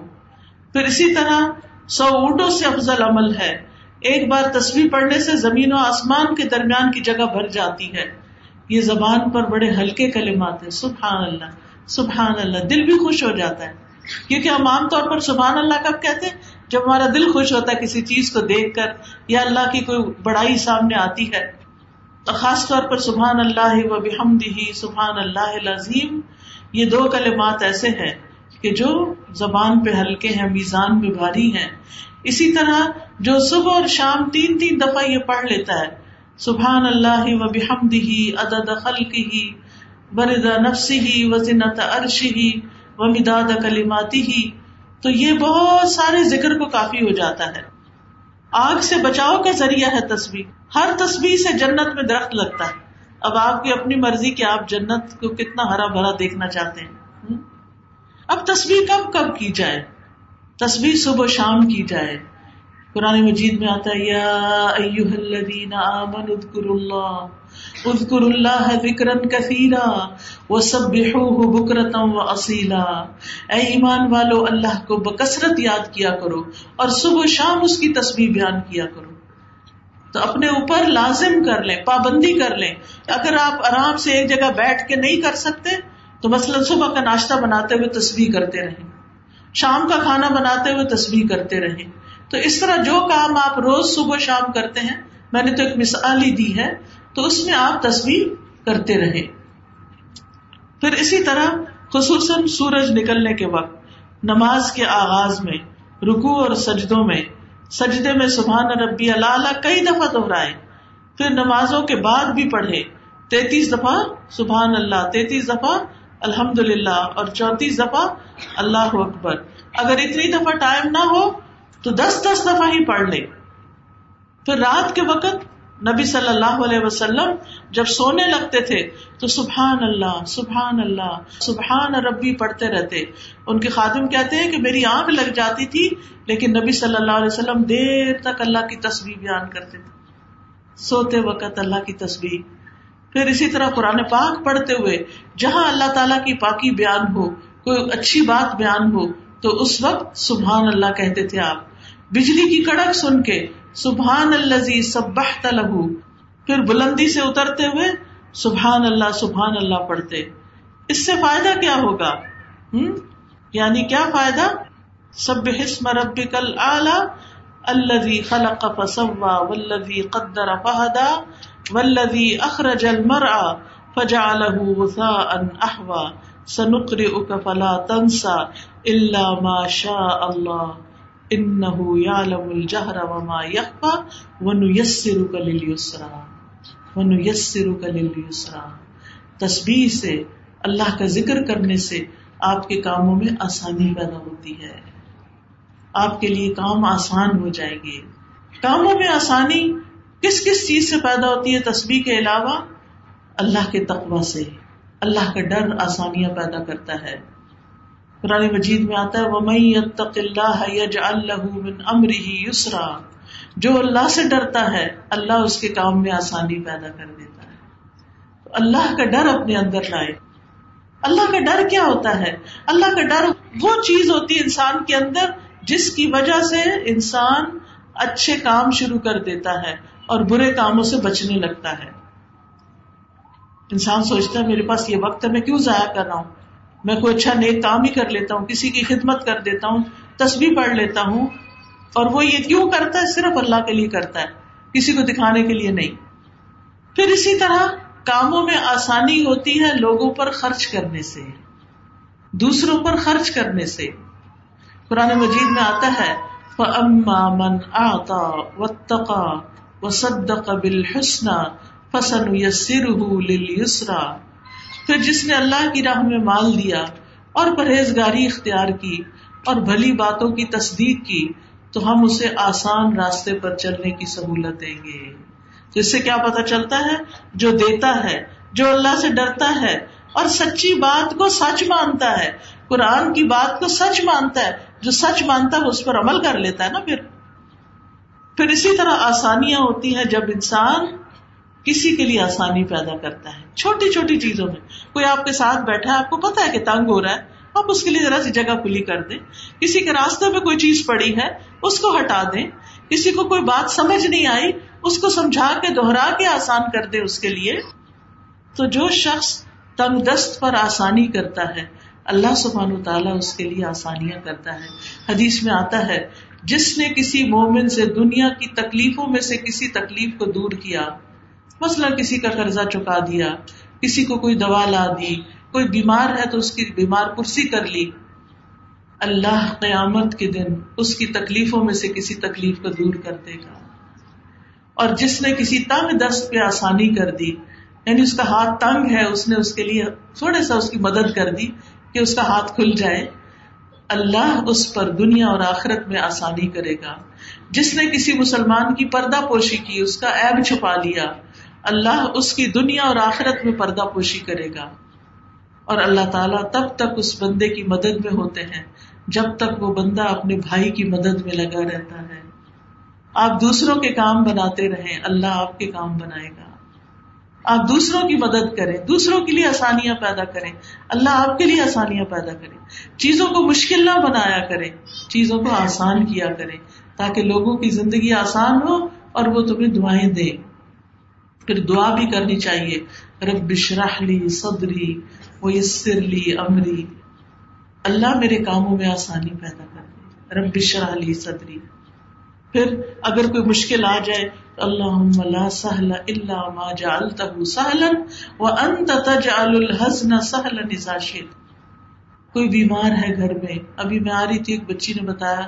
Speaker 2: پھر اسی طرح سو اونٹوں سے افضل عمل ہے۔ ایک بار تصویر پڑھنے سے زمین و آسمان کے درمیان کی جگہ بھر جاتی ہے۔ یہ زبان پر بڑے ہلکے کلمات ہیں۔ سبحان اللہ سبحان اللہ، دل بھی خوش ہو جاتا ہے۔ کیونکہ ہم عام طور پر سبحان اللہ کب کہتے ہیں؟ جب ہمارا دل خوش ہوتا ہے کسی چیز کو دیکھ کر یا اللہ کی کوئی بڑائی سامنے آتی ہے خاص طور پر سبحان اللہ و بحمدہ، سبحان اللہ العظیم، یہ دو کلمات ایسے ہیں کہ جو زبان پہ ہلکے ہیں، میزان میں بھاری ہیں۔ اسی طرح جو صبح اور شام تین تین دفعہ یہ پڑھ لیتا ہے، سبحان اللہ و بحمد ہی عدد خلق ہی برد نفسی ہی وزنت عرش ہی و مداد کلیماتی ہی تو یہ بہت سارے ذکر کو کافی ہو جاتا ہے۔ آگ سے بچاؤ کا ذریعہ ہے تصویر ہر تصویر سے جنت میں درخت لگتا ہے۔ اب آپ کی اپنی مرضی کہ آپ جنت کو کتنا ہرا بھرا دیکھنا چاہتے ہیں۔ اب تصویر کب کب کی جائے؟ تصویر صبح شام کی جائے۔ قرآن مجید میں آتا ہے، یا ایوہ الذین آمنوا اذکروا اللہ اذکروا اللہ ذکرا کثیرا، وسبحوہ بکرتا و اصیلا اے ایمان والو، اللہ کو بکثرت یاد کیا کرو اور صبح شام اس کی تسبیح بیان کیا کرو۔ تو اپنے اوپر لازم کر لیں، پابندی کر لیں اگر آپ آرام سے ایک جگہ بیٹھ کے نہیں کر سکتے، تو مثلاً صبح کا ناشتہ بناتے ہوئے تصویر کرتے رہیں، شام کا کھانا بناتے ہوئے تصویر کرتے رہیں۔ تو اس طرح جو کام آپ روز صبح شام کرتے ہیں، میں نے تو ایک مثال ہی دی ہے، تو اس میں آپ تصویر کرتے رہے۔ پھر اسی طرح خصوصاً سورج نکلنے کے وقت، نماز کے آغاز میں رکو اور سجدوں میں، سجدے میں سبحان ربی اللہ کئی دفعہ دہرائے۔ پھر نمازوں کے بعد بھی پڑھے، تینتیس دفعہ سبحان اللہ، تینتیس دفعہ الحمد للہ اور چونتیس دفعہ اللہ اکبر۔ اگر اتنی دفعہ ٹائم نہ ہو تو دس دس دفعہ ہی پڑھ لے۔ پھر رات کے وقت نبی صلی اللہ علیہ وسلم جب سونے لگتے تھے تو سبحان اللہ سبحان اللہ، سبحان ربی پڑھتے رہتے۔ ان کے خادم کہتے ہیں کہ میری آنکھ لگ جاتی تھی، لیکن نبی صلی اللہ علیہ وسلم دیر تک اللہ کی تصویر بیان کرتے تھے۔ سوتے وقت اللہ کی تصویر پھر اسی طرح قرآن پاک پڑھتے ہوئے جہاں اللہ تعالیٰ کی پاکی بیان ہو، کوئی اچھی بات بیان ہو، تو اس وقت سبحان اللہ کہتے تھے آپ۔ بجلی کی کڑک سن کے سبحان اللہ سب لہو۔ پھر بلندی سے اترتے ہوئے سبحان اللہ سبحان اللہ پڑھتے۔ اس سے فائدہ کیا ہوگا؟ ہم؟ یعنی کیا فائدہ؟ سب حسم رب کل اعلی الذي خلق فسوا والذي قدر فهدى والذي اخرج المرعى فجعله غثاء احوى سنقرئك فلا تنسى الا ما شاء الله يعلم الجهر وما يخفى ونيسرك لليسرى. ونيسرك لليسرى. تسبیح سے، اللہ کا ذکر کرنے سے آپ کے کاموں میں آسانی پیدا ہوتی ہے۔ آپ کے لیے کام آسان ہو جائیں گے۔ کاموں میں آسانی کس کس چیز سے پیدا ہوتی ہے تسبیح کے علاوہ؟ اللہ کے تقوی سے۔ اللہ کا ڈر آسانیاں پیدا کرتا ہے۔ قرآن مجید میں آتا ہے یسرا جو اللہ سے ڈرتا ہے، اللہ اس کے کام میں آسانی پیدا کر دیتا ہے۔ تو اللہ کا ڈر اپنے اندر لائے۔ اللہ کا ڈر کیا ہوتا ہے؟ اللہ کا ڈر وہ چیز ہوتی ہے انسان کے اندر جس کی وجہ سے انسان اچھے کام شروع کر دیتا ہے اور برے کاموں سے بچنے لگتا ہے۔ انسان سوچتا ہے، میرے پاس یہ وقت ہے، میں کیوں ضائع کر رہا ہوں؟ میں کوئی اچھا نیک کام ہی کر لیتا ہوں، کسی کی خدمت کر دیتا ہوں تصویر پڑھ لیتا ہوں، اور وہ یہ کیوں کرتا ہے؟ صرف اللہ کے لیے کرتا ہے، کسی کو دکھانے کے لیے نہیں۔ پھر اسی طرح کاموں میں آسانی ہوتی ہے لوگوں پر خرچ کرنے سے، دوسروں پر خرچ کرنے سے۔ قرآن مجید میں آتا ہے من آتا و تقا و صدق بالحسن پھر جس نے اللہ کی راہ میں مال دیا اور پرہیزگاری اختیار کی اور بھلی باتوں کی تصدیق کی، تو ہم اسے آسان راستے پر چلنے کی سہولت دیں گے۔ جس سے کیا پتا چلتا ہے؟ جو دیتا ہے، جو اللہ سے ڈرتا ہے۔ اور سچی بات کو سچ مانتا ہے۔ قرآن کی بات کو سچ مانتا ہے۔ جو سچ مانتا ہے، اس پر عمل کر لیتا ہے نا پھر۔ پھر اسی طرح آسانیاں ہوتی ہیں۔ جب انسان کسی کے لیے آسانی پیدا کرتا ہے۔ چھوٹی چھوٹی چیزوں میں۔ کوئی آپ کے ساتھ بیٹھا ہے، آپ کو پتا ہے کہ تنگ ہو رہا ہے۔ آپ اس کے لیے ذرا سی جگہ کھلی کر دیں۔ کسی کے راستے میں کوئی چیز پڑی ہے، اس کو ہٹا دیں۔ کسی کو کوئی بات سمجھ نہیں آئی، اس کو سمجھا کے دوہرا کے آسان کر دے اس کے لیے۔ تو جو شخص تنگ دست پر آسانی کرتا ہے، اللہ سبحان و تعالیٰ اس کے لیے آسانیاں کرتا ہے۔ حدیث میں آتا ہے، جس نے کسی مومن سے دنیا کی تکلیفوں میں سے کسی تکلیف کو دور کیا مسئلہ کسی کا قرضہ چکا دیا، کسی کو کوئی دوا لا دی، کوئی بیمار ہے تو اس کی بیمار کرسی کر لی۔ اللہ قیامت کے دن اس کی تکلیفوں میں سے کسی تکلیف کو دور کر دے گا۔ اور جس نے کسی تنگ دست پہ آسانی کر دی یعنی اس کا ہاتھ تنگ ہے، اس نے اس کے لیے تھوڑے سا اس کی مدد کر دی کہ اس کا ہاتھ کھل جائے۔ اللہ اس پر دنیا اور آخرت میں آسانی کرے گا۔ جس نے کسی مسلمان کی پردہ پوشی کی، اس کا ایب چھپا لیا۔ اللہ اس کی دنیا اور آخرت میں پردہ پوشی کرے گا۔ اور اللہ تعالیٰ تب تک اس بندے کی مدد میں ہوتے ہیں، جب تک وہ بندہ اپنے بھائی کی مدد میں لگا رہتا ہے۔ آپ دوسروں کے کام بناتے رہیں، اللہ آپ کے کام بنائے گا۔ آپ دوسروں کی مدد کریں، دوسروں کے لیے آسانیاں پیدا کریں۔ اللہ آپ کے لیے آسانیاں پیدا کرے۔ چیزوں کو مشکل نہ بنایا کرے، چیزوں کو آسان کیا کرے، تاکہ لوگوں کی زندگی آسان ہو اور وہ تمہیں دعائیں دے پھر دعا بھی کرنی چاہیے۔ رب بشراہ لی صدری وہ یسر لی امری۔ اللہ میرے کاموں میں آسانی پیدا کر دے۔ رب بشراہ لی صدری۔ پھر اگر کوئی مشکل آ جائے تو اللہ لا سہل اللہ ما جعلته سہلا وانت تجعل الحزن سہلا اذا شئت۔ کوئی بیمار ہے گھر میں، ابھی میں آ رہی تھی، ایک بچی نے بتایا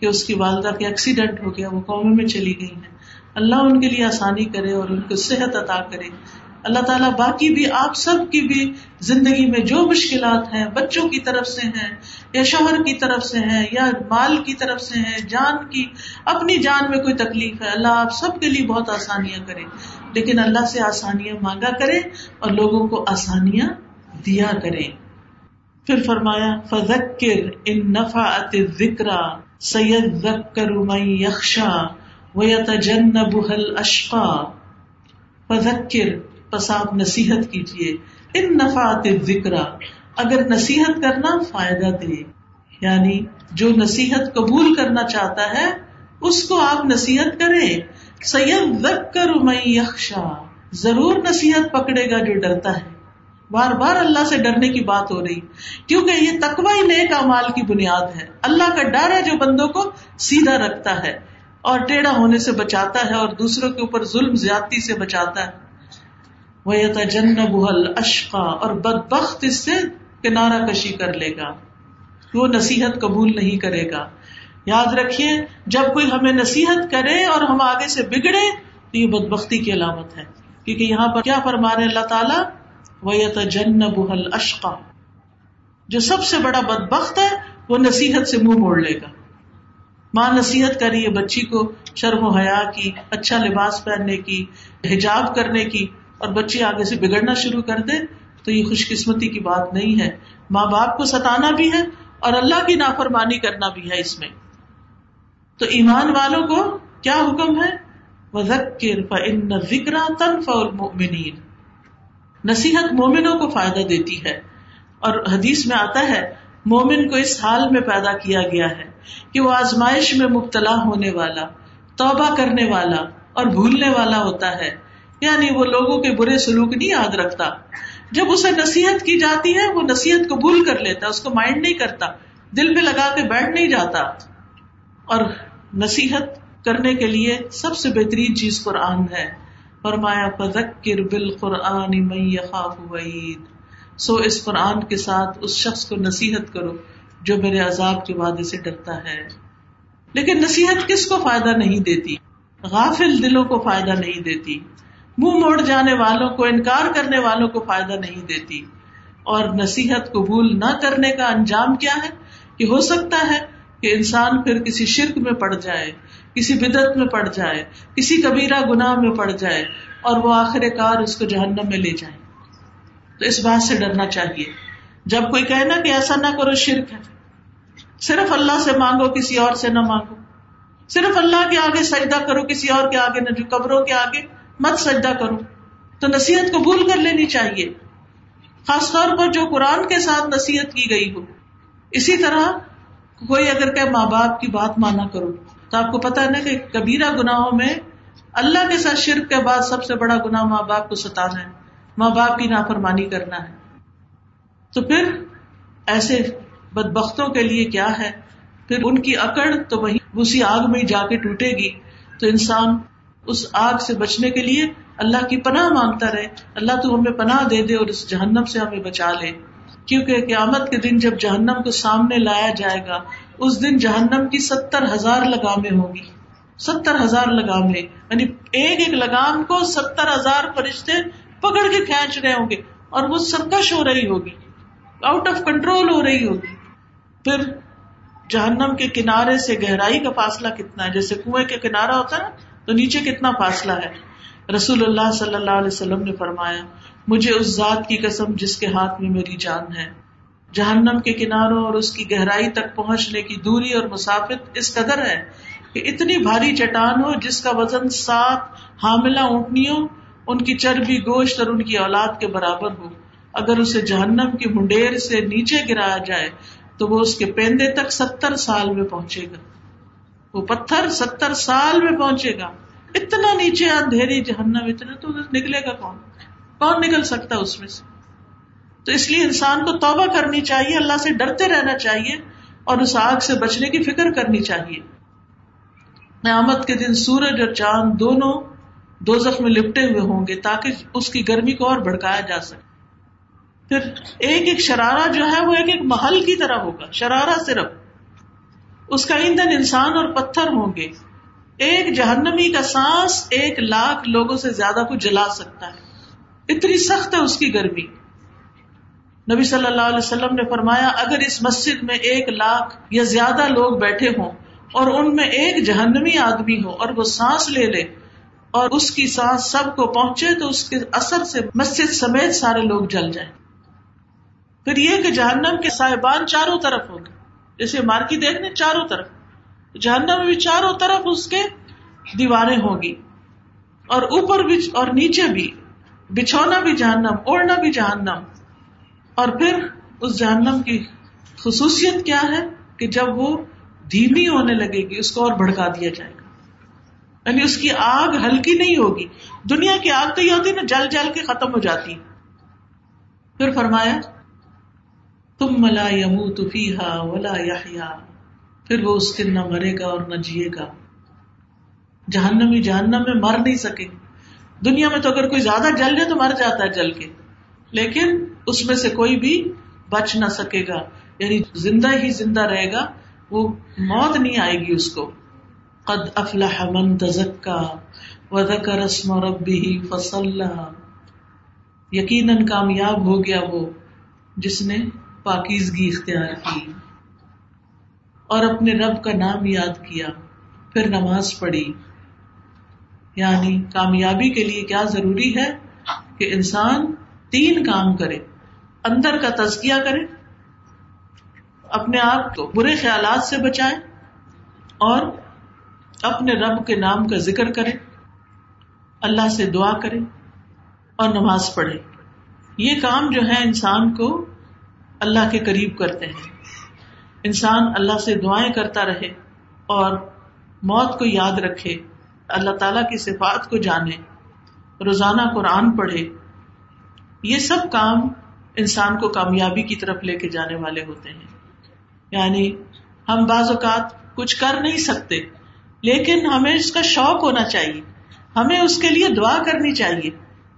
Speaker 2: کہ اس کی والدہ کے ایکسیڈنٹ ہو گیا، وہ قومے میں چلی گئی ہیں۔ اللہ ان کے لیے آسانی کرے اور ان کو صحت عطا کرے۔ اللہ تعالیٰ باقی بھی آپ سب کی بھی زندگی میں جو مشکلات ہیں، بچوں کی طرف سے ہیں، یا شوہر کی طرف سے ہیں، یا مال کی طرف سے ہیں، جان کی، اپنی جان میں کوئی تکلیف ہے، اللہ آپ سب کے لیے بہت آسانیاں کرے۔ لیکن اللہ سے آسانیاں مانگا کرے اور لوگوں کو آسانیاں دیا کرے۔ پھر فرمایا فذکر ان نفعت الذکر سید ذکر یخشا ویتجنبها الاشقا فذکر پس آپ نصیحت کیجیے ان نفعت ذکر اگر نصیحت کرنا فائدہ دے یعنی جو نصیحت قبول کرنا چاہتا ہے، اس کو آپ نصیحت کریں۔ سید ذکر من یخشا ضرور نصیحت پکڑے گا جو ڈرتا ہے۔ بار بار اللہ سے ڈرنے کی بات ہو رہی۔ کیونکہ یہ تقوی ہی نیک امال کی بنیاد ہے۔ اللہ کا ڈر ہے جو بندوں کو سیدھا رکھتا ہے۔ اور ٹیڑھا ہونے سے بچاتا ہے اور دوسروں کے اوپر ظلم زیادتی سے بچاتا ہے۔ وہ جن بحل اشقا اور بد بخت اس سے کنارا کشی کر لے گا۔ وہ نصیحت قبول نہیں کرے گا۔ یاد رکھیے، جب کوئی ہمیں نصیحت کرے اور ہم آگے سے بگڑے، تو یہ بد بختی کی علامت ہے۔ کیونکہ یہاں پر کیا فرما رہے اللہ تعالیٰ؟ وہ جن بحل اشقا جو سب سے بڑا بد بخت ہے، وہ نصیحت سے منہ موڑ لے گا۔ ماں نصیحت کر رہی ہے بچی کو شرم و حیا کی اچھا لباس پہننے کی، حجاب کرنے کی اور بچی آگے سے بگڑنا شروع کر دے تو یہ خوش قسمتی کی بات نہیں ہے۔ ماں باپ کو ستانا بھی ہے اور اللہ کی نافرمانی کرنا بھی ہے اس میں۔ تو ایمان والوں کو کیا حکم ہے؟ ذکر ذکر تنفع المؤمنین نصیحت مومنوں کو فائدہ دیتی ہے۔ اور حدیث میں آتا ہے، مومن کو اس حال میں پیدا کیا گیا ہے۔ کہ وہ آزمائش میں مبتلا ہونے والا، توبہ کرنے والا اور بھولنے والا ہوتا ہے۔ یعنی وہ لوگوں کے برے سلوک نہیں یاد رکھتا۔ جب اسے نصیحت کی جاتی ہے، وہ نصیحت قبول کر لیتا، اس کو مائنڈ نہیں کرتا، دل پہ لگا کے بیٹھ نہیں جاتا۔ اور نصیحت کرنے کے لیے سب سے بہترین چیز قرآن ہے۔ فرمایا، فذکر بالقرآن من یخاف وعید سو اس قرآن کے ساتھ اس شخص کو نصیحت کرو۔ جو میرے عذاب کے وعدے سے ڈرتا ہے۔ لیکن نصیحت کس کو فائدہ نہیں دیتی؟ غافل دلوں کو فائدہ نہیں دیتی۔ منہ موڑ جانے والوں کو، انکار کرنے والوں کو فائدہ نہیں دیتی۔ اور نصیحت قبول نہ کرنے کا انجام کیا ہے؟ کہ ہو سکتا ہے کہ انسان پھر کسی شرک میں پڑ جائے، کسی بدت میں پڑ جائے، کسی کبیرہ گناہ میں پڑ جائے اور وہ آخر کار اس کو جہنم میں لے جائے۔ تو اس بات سے ڈرنا چاہیے۔ جب کوئی کہنا کہ ایسا نہ کرو، شرک ہے۔ صرف اللہ سے مانگو، کسی اور سے نہ مانگو۔ صرف اللہ کے آگے سجدہ کرو، کسی اور کے آگے نہ، جو قبروں کے آگے مت سجدہ کرو۔ تو نصیحت قبول کر لینی چاہیے۔ خاص طور پر جو قرآن کے ساتھ نصیحت کی گئی ہو۔ اسی طرح کوئی اگر کہ ماں باپ کی بات مانا کرو، تو آپ کو پتا ہے نا کہ کبیرہ گناہوں میں اللہ کے ساتھ شرک کے بعد سب سے بڑا گنا ماں باپ کو ستانا ہے۔ ماں باپ کی نافرمانی کرنا ہے۔ تو پھر ایسے بد بختوں کے لیے کیا ہے؟ پھر ان کی اکڑ تو وہی اسی آگ میں جا کے ٹوٹے گی۔ تو انسان اس آگ سے بچنے کے لیے اللہ کی پناہ مانگتا رہے۔ اللہ تو ہمیں پناہ دے دے اور اس جہنم سے ہمیں بچا لے۔ کیونکہ قیامت کے دن جب جہنم کو سامنے لایا جائے گا، اس دن جہنم کی ستر ہزار لگامیں ہوگی ستر ہزار لگامیں یعنی ایک ایک لگام کو ستر ہزار فرشتے پکڑ کے کھینچ رہے ہوں گے اور وہ سرکش ہو رہی ہوگی۔ آؤٹ آف کنٹرول ہو رہی ہوگی۔ پھر جہنم کے کنارے سے گہرائی کا فاصلہ کتنا ہے؟ جیسے کنویں کے کنارا ہوتا ہے نا، تو نیچے کتنا فاصلہ ہے؟ رسول اللہ صلی اللہ علیہ وسلم نے فرمایا، مجھے اس ذات کی قسم جس کے ہاتھ میں میری جان ہے۔ جہنم کے کناروں اور اس کی گہرائی تک پہنچنے کی دوری اور مسافت اس قدر ہے کہ اتنی بھاری چٹان ہو، جس کا وزن سات حاملہ اونٹنیوں، ان کی چربی گوشت اور ان کی اولاد کے برابر ہو۔ اگر اسے جہنم کی منڈیر سے نیچے گرایا جائے تو وہ اس کے پیندے تک ستر سال میں پہنچے گا۔ وہ پتھر ستر سال میں پہنچے گا۔ اتنا نیچے اندھیری جہنم، اتنا تو نکلے گا کون؟ کون نکل سکتا اس میں سے؟ تو اس لیے انسان کو توبہ کرنی چاہیے، اللہ سے ڈرتے رہنا چاہیے اور اس آگ سے بچنے کی فکر کرنی چاہیے۔ نعمت کے دن سورج اور چاند دونوں دو زخم میں لپٹے ہوئے ہوں گے تاکہ اس کی گرمی کو اور بڑکایا جا سکے۔ پھر ایک ایک شرارہ جو ہے وہ ایک ایک محل کی طرح ہوگا، شرارہ صرف۔ اس کا ایندھن انسان اور پتھر ہوں گے۔ ایک جہنمی کا سانس ایک لاکھ لوگوں سے زیادہ کو جلا سکتا ہے۔ اتنی سخت ہے اس کی گرمی۔ نبی صلی اللہ علیہ وسلم نے فرمایا، اگر اس مسجد میں ایک لاکھ یا زیادہ لوگ بیٹھے ہوں اور ان میں ایک جہنمی آدمی ہو اور وہ سانس لے لے اور اس کی سانس سب کو پہنچے تو اس کے اثر سے مسجد سمیت سارے لوگ جل جائیں۔ پھر یہ کہ جہنم کے صاحبان چاروں طرف ہوگے جیسے مارکی دیکھنے چاروں طرف۔ جہنم بھی چاروں طرف اس کے دیواریں ہوگی اور اوپر بھی اور نیچے بھی۔ بچھونا بھی جہنم، اوڑھنا بھی جہنم۔ اور پھر اس جہنم کی خصوصیت کیا ہے کہ جب وہ دھیمی ہونے لگے گی، اس کو اور بھڑکا دیا جائے گا۔ یعنی اس کی آگ ہلکی نہیں ہوگی۔ دنیا کی آگ تو یہ ہوتی نا، جل جل کے ختم ہو جاتی۔ پھر فرمایا تم ملا یمو تفیحا ولا یا پھر وہ اس دن نہ مرے گا اور نہ جیے گا۔ جہنم ہی جہنم میں مر نہیں سکے۔ دنیا میں تو اگر کوئی زیادہ جل جائے تو مر جاتا ہے جل کے۔ لیکن اس میں سے کوئی بھی بچ نہ سکے گا۔ یعنی زندہ ہی زندہ رہے گا۔ وہ موت نہیں آئے گی اس کو۔ قد افلح من تزکا وذکر اسم ربه فصلى یقیناً کامیاب ہو گیا وہ جس نے پاکیزگی اختیار کی اور اپنے رب کا نام یاد کیا، پھر نماز پڑھی۔ یعنی کامیابی کے لیے کیا ضروری ہے کہ انسان تین کام کرے، اندر کا تزکیہ کرے، اپنے آپ کو برے خیالات سے بچائے اور اپنے رب کے نام کا ذکر کرے، اللہ سے دعا کرے اور نماز پڑھے۔ یہ کام جو ہے انسان کو اللہ کے قریب کرتے ہیں۔ انسان اللہ سے دعائیں کرتا رہے اور موت کو یاد رکھے، اللہ تعالی کی صفات کو جانے، روزانہ قرآن پڑھے۔ یہ سب کام انسان کو کامیابی کی طرف لے کے جانے والے ہوتے ہیں۔ یعنی ہم بعض اوقات کچھ کر نہیں سکتے، لیکن ہمیں اس کا شوق ہونا چاہیے۔ ہمیں اس کے لیے دعا کرنی چاہیے۔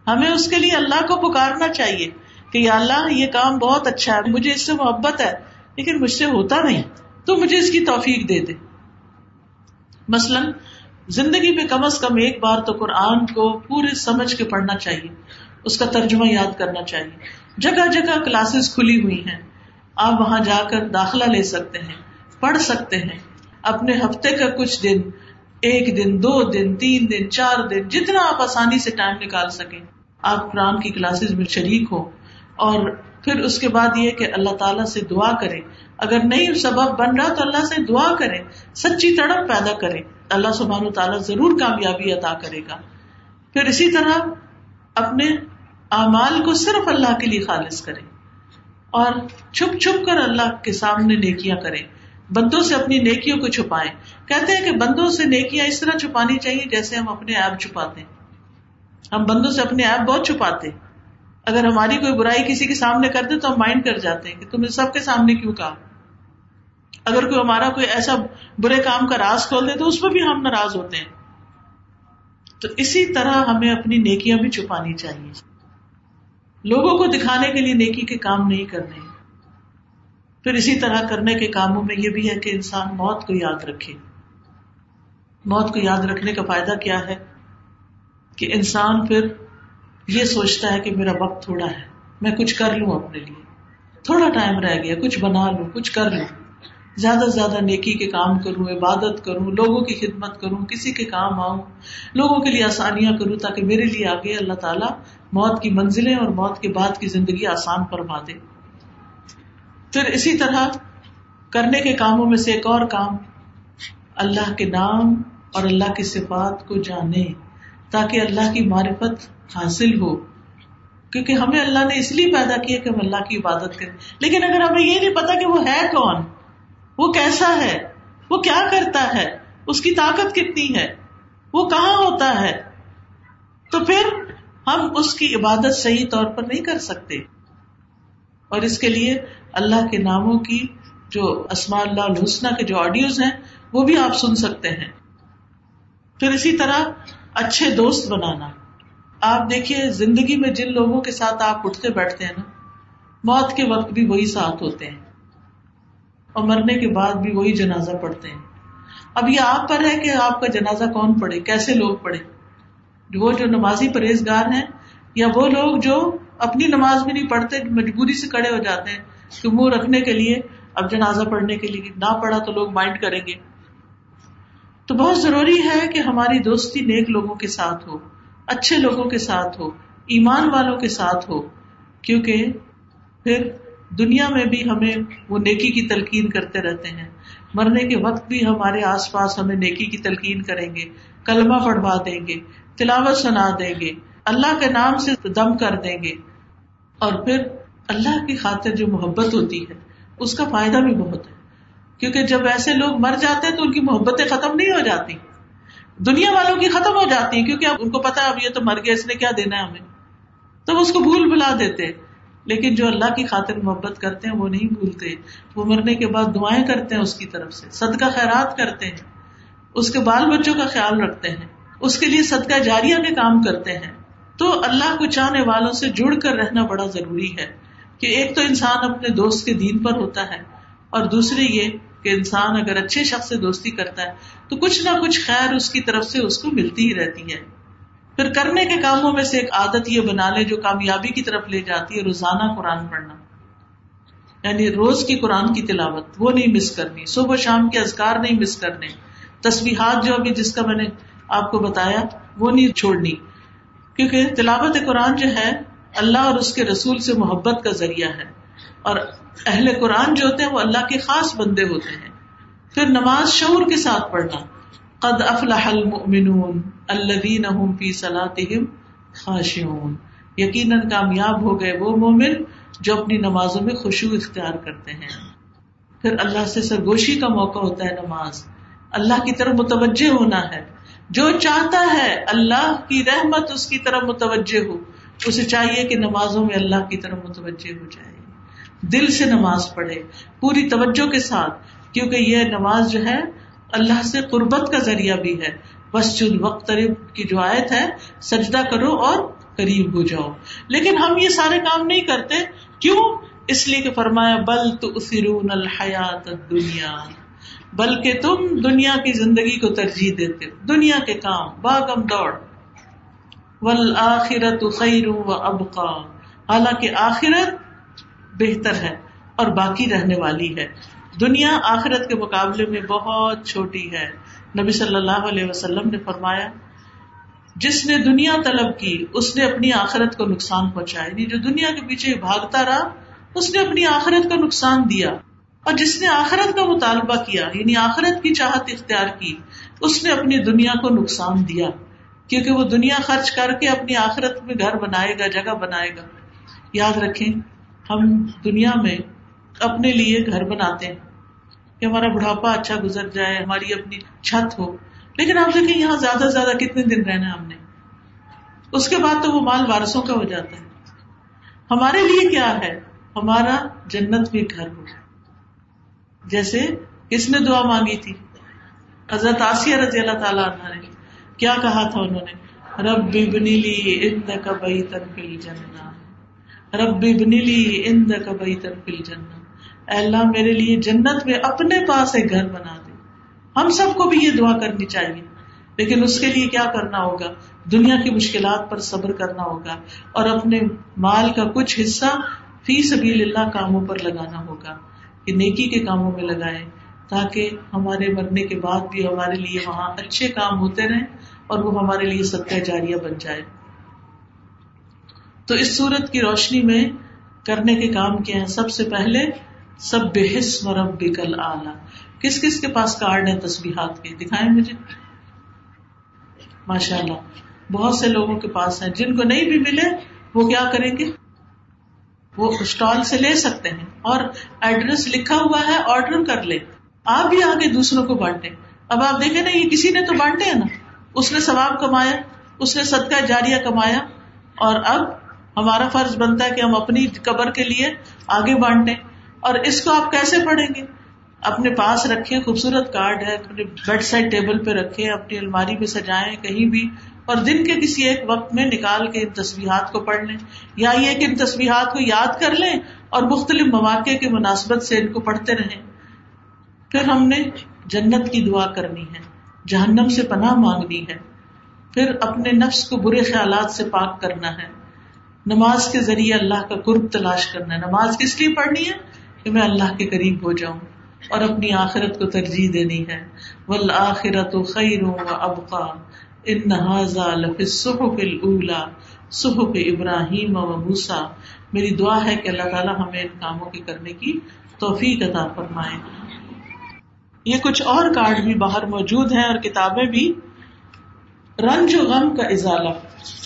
Speaker 2: ہمیں اس کے لیے اللہ کو پکارنا چاہیے۔ کہ یا اللہ، یہ کام بہت اچھا ہے، مجھے اس سے محبت ہے، لیکن مجھ سے ہوتا نہیں، تو مجھے اس کی توفیق دے دے۔ مثلاً، زندگی میں کم از کم ایک بار تو قرآن کو پورے سمجھ کے پڑھنا چاہیے، اس کا ترجمہ یاد کرنا چاہیے۔ جگہ جگہ کلاسز کھلی ہوئی ہیں، آپ وہاں جا کر داخلہ لے سکتے ہیں، پڑھ سکتے ہیں۔ اپنے ہفتے کا کچھ دن، ایک دن، دو دن، تین دن، چار دن، جتنا آپ آسانی سے ٹائم نکال سکیں۔ آپ قرآن کی کلاسز میں شریک ہو اور پھر اس کے بعد یہ کہ اللہ تعالیٰ سے دعا کرے۔ اگر نہیں سبب بن رہا تو اللہ سے دعا کرے، سچی تڑپ پیدا کرے۔ اللہ سبحان و تعالیٰ ضرور کامیابی ادا کرے گا۔ پھر اسی طرح اپنے اعمال کو صرف اللہ کے لیے خالص کرے اور چھپ چھپ کر اللہ کے سامنے نیکیاں کریں بندوں سے اپنی نیکیوں کو چھپائیں۔ کہتے ہیں کہ بندوں سے نیکیاں اس طرح چھپانی چاہیے جیسے ہم اپنے ایپ چھپاتے ہیں۔ ہم بندوں سے اپنے ایپ بہت چھپاتے ہیں۔ اگر ہماری کوئی برائی کسی کے سامنے کر دے تو ہم مائنڈ کر جاتے ہیں کہ تم سب کے سامنے کیوں کہا؟ اگر کوئی ہمارا کوئی ایسا برے کام کا راز کھول دے تو اس پہ بھی ہم ناراض ہوتے ہیں۔ تو اسی طرح ہمیں اپنی نیکیاں بھی چھپانی چاہیے۔ لوگوں کو دکھانے کے لیے نیکی کے کام نہیں کرنے۔ پھر اسی طرح کرنے کے کاموں میں یہ بھی ہے کہ انسان موت کو یاد رکھے۔ موت کو یاد رکھنے کا فائدہ کیا ہے؟ کہ انسان پھر یہ سوچتا ہے کہ میرا وقت تھوڑا ہے، میں کچھ کر لوں اپنے لیے۔ تھوڑا ٹائم رہ گیا، کچھ بنا لوں، کچھ کر لوں۔ زیادہ سے زیادہ نیکی کے کام کروں، عبادت کروں، لوگوں کی خدمت کروں، کسی کے کام آؤں، لوگوں کے لیے آسانیاں کروں تاکہ میرے لیے آگے اللہ تعالیٰ موت کی منزلیں اور موت کے بعد کی زندگی آسان فرما دے۔ پھر اسی طرح کرنے کے کاموں میں سے ایک اور کام، اللہ کے نام اور اللہ کی صفات کو جانے۔ تاکہ اللہ کی معرفت حاصل ہو۔ کیونکہ ہمیں اللہ نے اس لیے پیدا کیا کہ ہم اللہ کی عبادت کریں۔ لیکن اگر ہمیں یہ نہیں پتا کہ وہ ہے کون، وہ کیسا ہے، وہ کیا کرتا ہے، اس کی طاقت کتنی ہے، وہ کہاں ہوتا ہے، تو پھر ہم اس کی عبادت صحیح طور پر نہیں کر سکتے۔ اور اس کے لیے اللہ کے ناموں کی جو اسما اللہ الحسنہ کے جو آڈیوز ہیں، وہ بھی آپ سن سکتے ہیں۔ پھر اسی طرح اچھے دوست بنانا۔ آپ دیکھیے، زندگی میں جن لوگوں کے ساتھ آپ اٹھتے بیٹھتے ہیں نا، موت کے وقت بھی وہی ساتھ ہوتے ہیں۔ اور مرنے کے بعد بھی وہی جنازہ پڑھتے ہیں۔ اب یہ آپ پر ہے کہ آپ کا جنازہ کون پڑھے، کیسے لوگ پڑھے وہ جو نمازی پرہیزگار ہیں، یا وہ لوگ جو اپنی نماز بھی نہیں پڑھتے، مجبوری سے کڑے ہو جاتے ہیں کہ منہ رکھنے کے لیے، اب جنازہ پڑھنے کے لیے نہ پڑھا تو لوگ مائنڈ کریں گے۔ تو بہت ضروری ہے کہ ہماری دوستی نیک لوگوں کے ساتھ ہو، اچھے لوگوں کے ساتھ ہو، ایمان والوں کے ساتھ ہو، کیونکہ پھر دنیا میں بھی ہمیں وہ نیکی کی تلقین کرتے رہتے ہیں۔ مرنے کے وقت بھی ہمارے آس پاس ہمیں نیکی کی تلقین کریں گے، کلمہ پڑھوا دیں گے، تلاوت سنا دیں گے، اللہ کے نام سے دم کر دیں گے۔ اور پھر اللہ کی خاطر جو محبت ہوتی ہے، اس کا فائدہ بھی بہت ہے۔ کیونکہ جب ایسے لوگ مر جاتے ہیں تو ان کی محبتیں ختم نہیں ہو جاتی۔ دنیا والوں کی ختم ہو جاتی ہیں کیونکہ اب ان کو پتا اب یہ تو مر گیا اس نے کیا دینا ہے ہمیں؟ تو وہ اس کو بھول بلا دیتے۔ لیکن جو اللہ کی خاطر محبت کرتے ہیں، وہ نہیں بھولتے۔ وہ مرنے کے بعد دعائیں کرتے ہیں اس کی طرف سے، صدقہ خیرات کرتے ہیں۔ اس کے بال بچوں کا خیال رکھتے ہیں۔ اس کے لیے صدقہ جاریہ کے کام کرتے ہیں۔ تو اللہ کو چاہنے والوں سے جڑ کر رہنا بڑا ضروری ہے کہ ایک تو انسان اپنے دوست کے دین پر ہوتا ہے اور دوسرے یہ کہ انسان اگر اچھے شخص سے دوستی کرتا ہے، تو کچھ نہ کچھ خیر اس کی طرف سے اس کو ملتی ہی رہتی ہے۔ پھر کرنے کے کاموں میں سے ایک عادت یہ بنا لے جو کامیابی کی طرف لے جاتی ہے، روزانہ قرآن پڑھنا۔ یعنی روز کی قرآن کی تلاوت، وہ نہیں مس کرنی۔ صبح شام کے ازکار نہیں مس کرنے۔ تصویرات جو ابھی جس کا میں نے آپ کو بتایا، وہ نہیں چھوڑنی۔ کیونکہ تلاوت قرآن جو ہے، اللہ اور اس کے رسول سے محبت کا ذریعہ ہے۔ اور اہل قرآن جو ہوتے ہیں وہ اللہ کے خاص بندے ہوتے ہیں۔ پھر نماز شعور کے ساتھ پڑھنا۔ قد افلح المؤمنون الذين هم في صلاتهم خاشعون۔ یقیناً کامیاب ہو گئے وہ مومن جو اپنی نمازوں میں خوشبو اختیار کرتے ہیں۔ پھر اللہ سے سرگوشی کا موقع ہوتا ہے نماز۔ اللہ کی طرف متوجہ ہونا ہے۔ جو چاہتا ہے اللہ کی رحمت اس کی طرف متوجہ ہو۔ اسے چاہیے کہ نمازوں میں اللہ کی طرف متوجہ ہو جائے۔ دل سے نماز پڑھے، پوری توجہ کے ساتھ، کیونکہ یہ نماز جو ہے، اللہ سے قربت کا ذریعہ بھی ہے۔ بس چن وقت کی جو آیت ہے، سجدہ کرو اور قریب ہو جاؤ۔ لیکن ہم یہ سارے کام نہیں کرتے۔ کیوں؟ اس لیے کہ فرمایا، بل تو الحیات دنیا بلکہ تم دنیا کی زندگی کو ترجیح دیتے، دنیا کے کام، باغم دوڑ۔ ول آخرت خیر و ابقا۔ حالانکہ آخرت بہتر ہے اور باقی رہنے والی ہے۔ دنیا آخرت کے مقابلے میں بہت چھوٹی ہے۔ نبی صلی اللہ علیہ وسلم نے فرمایا، جس نے دنیا طلب کی، اس نے اپنی آخرت کو نقصان پہنچایا۔ یعنی جو دنیا کے پیچھے بھاگتا رہا، اس نے اپنی آخرت کو نقصان دیا۔ اور جس نے آخرت کا مطالبہ کیا یعنی آخرت کی چاہت اختیار کی، اس نے اپنی دنیا کو نقصان دیا۔ کیونکہ وہ دنیا خرچ کر کے اپنی آخرت میں گھر بنائے گا، جگہ بنائے گا۔ یاد رکھیں ہم دنیا میں اپنے لیے گھر بناتے ہیں کہ ہمارا بڑھاپا اچھا گزر جائے، ہماری اپنی چھت ہو۔ لیکن آپ دیکھیں یہاں زیادہ سے زیادہ کتنے دن رہنا ہم نے۔ اس کے بعد تو وہ مال وارسوں کا ہو جاتا ہے۔ ہمارے لیے کیا ہے؟ ہمارا جنت بھی گھر ہو۔ جیسے کس نے دعا مانگی تھی۔ حضرت آسیہ رضی اللہ تعالیٰ عنہ نے۔ کیا کہا تھا انہوں نے؟ رب بنی لی اند کا بئی تن پل رب بنی لی اند کا بئی تن اللہ، میرے لیے جنت میں اپنے پاس ایک گھر بنا دے۔ ہم سب کو بھی یہ دعا کرنی چاہیے۔ لیکن اس کے لیے کیا کرنا ہوگا؟ دنیا کی مشکلات پر صبر کرنا ہوگا اور اپنے مال کا کچھ حصہ فی سبیل اللہ کاموں پر لگانا ہوگا۔ کہ نیکی کے کاموں میں لگائے تاکہ ہمارے مرنے کے بعد بھی ہمارے لیے وہاں اچھے کام ہوتے رہیں اور وہ ہمارے لیے صدقہ جاریہ بن جائے۔ تو اس صورت کی روشنی میں کرنے کے کام کیا ہے سب سے پہلے سب بےحس مرب بکل آلہ کس کس کے پاس کارڈ ہے تصبیحات کے؟ دکھائیں مجھے؟ ماشاء اللہ بہت سے لوگوں کے پاس ہیں۔ جن کو نہیں بھی ملے، وہ کیا کریں گے؟ وہ اسٹال سے لے سکتے ہیں اور ایڈریس لکھا ہوا ہے، آرڈر کر لے آپ بھی آگے دوسروں کو بانٹے اب آپ دیکھیں نا، یہ کسی نے تو بانٹے ہیں نا۔ اس نے ثواب کمایا، اس نے صدقہ جاریہ کمایا اور اب ہمارا فرض بنتا ہے کہ ہم اپنی قبر کے لیے آگے بانٹے اور اس کو آپ کیسے پڑھیں گے؟ اپنے پاس رکھے خوبصورت کارڈ ہے، اپنے بیڈ سائڈ ٹیبل پہ رکھے اپنی الماری میں سجائیں کہیں بھی اور دن کے کسی ایک وقت میں نکال کے ان تصویرات کو پڑھ لیں یا یہ کہ ان تصویرات کو یاد کر لیں اور مختلف مواقع کی مناسبت سے ان کو پڑھتے رہیں۔ پھر ہم نے جنت کی دعا کرنی ہے، جہنم سے پناہ مانگنی ہے۔ پھر اپنے نفس کو برے خیالات سے پاک کرنا ہے۔ نماز کے ذریعے اللہ کا قرب تلاش کرنا ہے۔ نماز کس لیے پڑھنی ہے؟ کہ میں اللہ کے قریب ہو جاؤں اور اپنی آخرت کو ترجیح دینی ہے۔ والآخرت خیر و ابقا ان صحف الاولا صحف ابراہیم و موسا میری دعا ہے کہ اللہ تعالیٰ ہمیں ان کاموں کے کرنے کی توفیق عطا فرمائے۔ یہ کچھ اور کارڈ بھی باہر موجود ہیں اور کتابیں بھی رنج و غم کا ازالہ۔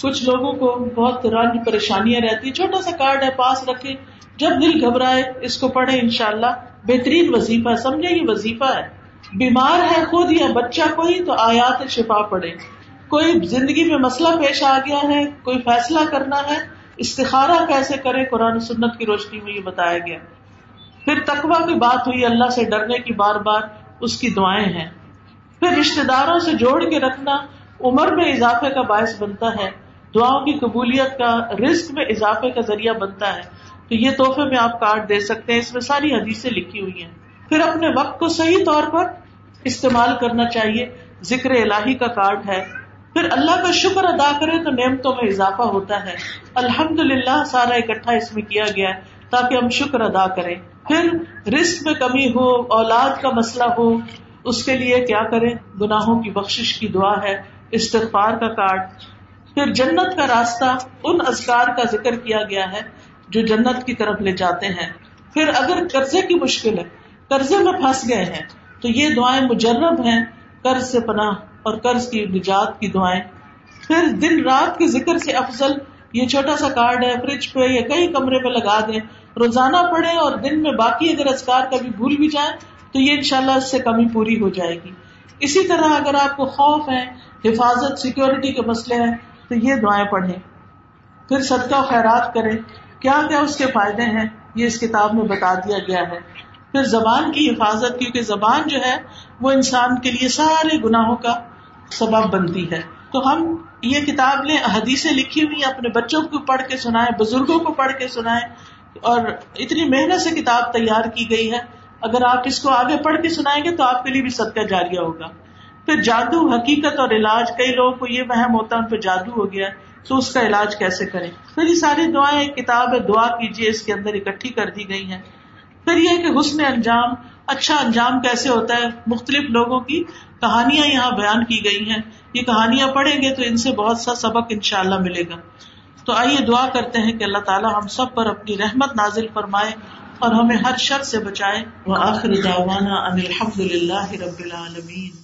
Speaker 2: کچھ لوگوں کو بہت رنج، پریشانیاں رہتی، چھوٹا سا کارڈ ہے، پاس رکھے۔ جب دل گھبرائے، اس کو پڑھے ان شاء اللہ بہترین وظیفہ، سمجھے یہ وظیفہ ہے۔ بیمار ہے خود یا بچہ کوئی، تو آیات شفا پڑے کوئی زندگی میں مسئلہ پیش آ گیا ہے، کوئی فیصلہ کرنا ہے استخارا کیسے کرے قرآن سنت کی روشنی میں یہ بتایا گیا۔ پھر تقوا کی بات ہوئی، اللہ سے ڈرنے کی بار بار اس کی دعائیں ہیں۔ پھر رشتے داروں سے جوڑ کے رکھنا عمر میں اضافے کا باعث بنتا ہے، دعاؤں کی قبولیت کا رسک میں اضافے کا ذریعہ بنتا ہے۔ تو یہ تحفے میں آپ کارڈ دے سکتے ہیں، اس میں ساری حدیثیں لکھی ہوئی ہیں۔ پھر اپنے وقت کو صحیح طور پر استعمال کرنا چاہیے، ذکر الہی کا کارڈ ہے۔ پھر اللہ کا شکر ادا کرے تو نعمتوں میں اضافہ ہوتا ہے۔ الحمد للہ سارا اکٹھا اس میں کیا گیا ہے تاکہ ہم شکر ادا کریں۔ پھر رسک میں کمی ہو، اولاد کا مسئلہ ہو، اس کے لیے کیا کریں؟ گناہوں کی بخش کی دعا ہے۔ استغفار کا کارڈ، پھر جنت کا راستہ ان ازکار کا ذکر کیا گیا ہے جو جنت کی طرف لے جاتے ہیں۔ پھر اگر قرضے کی مشکل ہے، قرضے میں پھنس گئے ہیں، تو یہ دعائیں مجرب ہیں۔ قرض سے پناہ اور قرض کی نجات کی دعائیں۔ پھر دن رات کے ذکر سے افضل یہ چھوٹا سا کارڈ ہے، فریج پہ یا کئی کمرے پہ لگا دیں۔ روزانہ پڑھے اور دن میں باقی اگر ازکار کبھی بھول بھی جائیں، تو یہ انشاءاللہ اس سے کمی پوری ہو جائے گی۔ اسی طرح اگر آپ کو خوف ہے حفاظت سیکورٹی کے مسئلے ہیں، تو یہ دعائیں پڑھیں۔ پھر صدقہ خیرات کریں۔ کیا کیا اس کے فائدے ہیں؟ یہ اس کتاب میں بتا دیا گیا ہے۔ پھر زبان کی حفاظت، کیونکہ زبان جو ہے، وہ انسان کے لیے سارے گناہوں کا سبب بنتی ہے۔ تو ہم یہ کتاب لیں حدیثیں لکھی ہوئی اپنے بچوں کو پڑھ کے سنائیں، بزرگوں کو پڑھ کے سنائیں، اور اتنی محنت سے کتاب تیار کی گئی ہے۔ اگر آپ اس کو آگے پڑھ کے سنائیں گے، تو آپ کے لیے بھی صدقہ جاریہ ہوگا۔ پھر جادو، حقیقت اور علاج، کئی لوگوں کو یہ وہم ہوتا ہے، ان پہ جادو ہو گیا تو اس کا علاج کیسے کریں؟ پھر یہ ساری دعائیں، ایک کتاب ہے، دعا کیجیے اس کے اندر اکٹھی کر دی گئی ہیں۔ پھر یہ کہ حسن انجام اچھا انجام کیسے ہوتا ہے؟ مختلف لوگوں کی کہانیاں یہاں بیان کی گئی ہیں۔ یہ کہانیاں پڑھیں گے تو ان سے بہت سا سبق ان شاء اللہ ملے گا۔ تو آئیے دعا کرتے ہیں کہ اللہ تعالیٰ ہم سب پر اپنی رحمت نازل فرمائے اور ہمیں ہر شر سے بچائے۔ وہ آخر داوانا الحمد للہ رب العالمین۔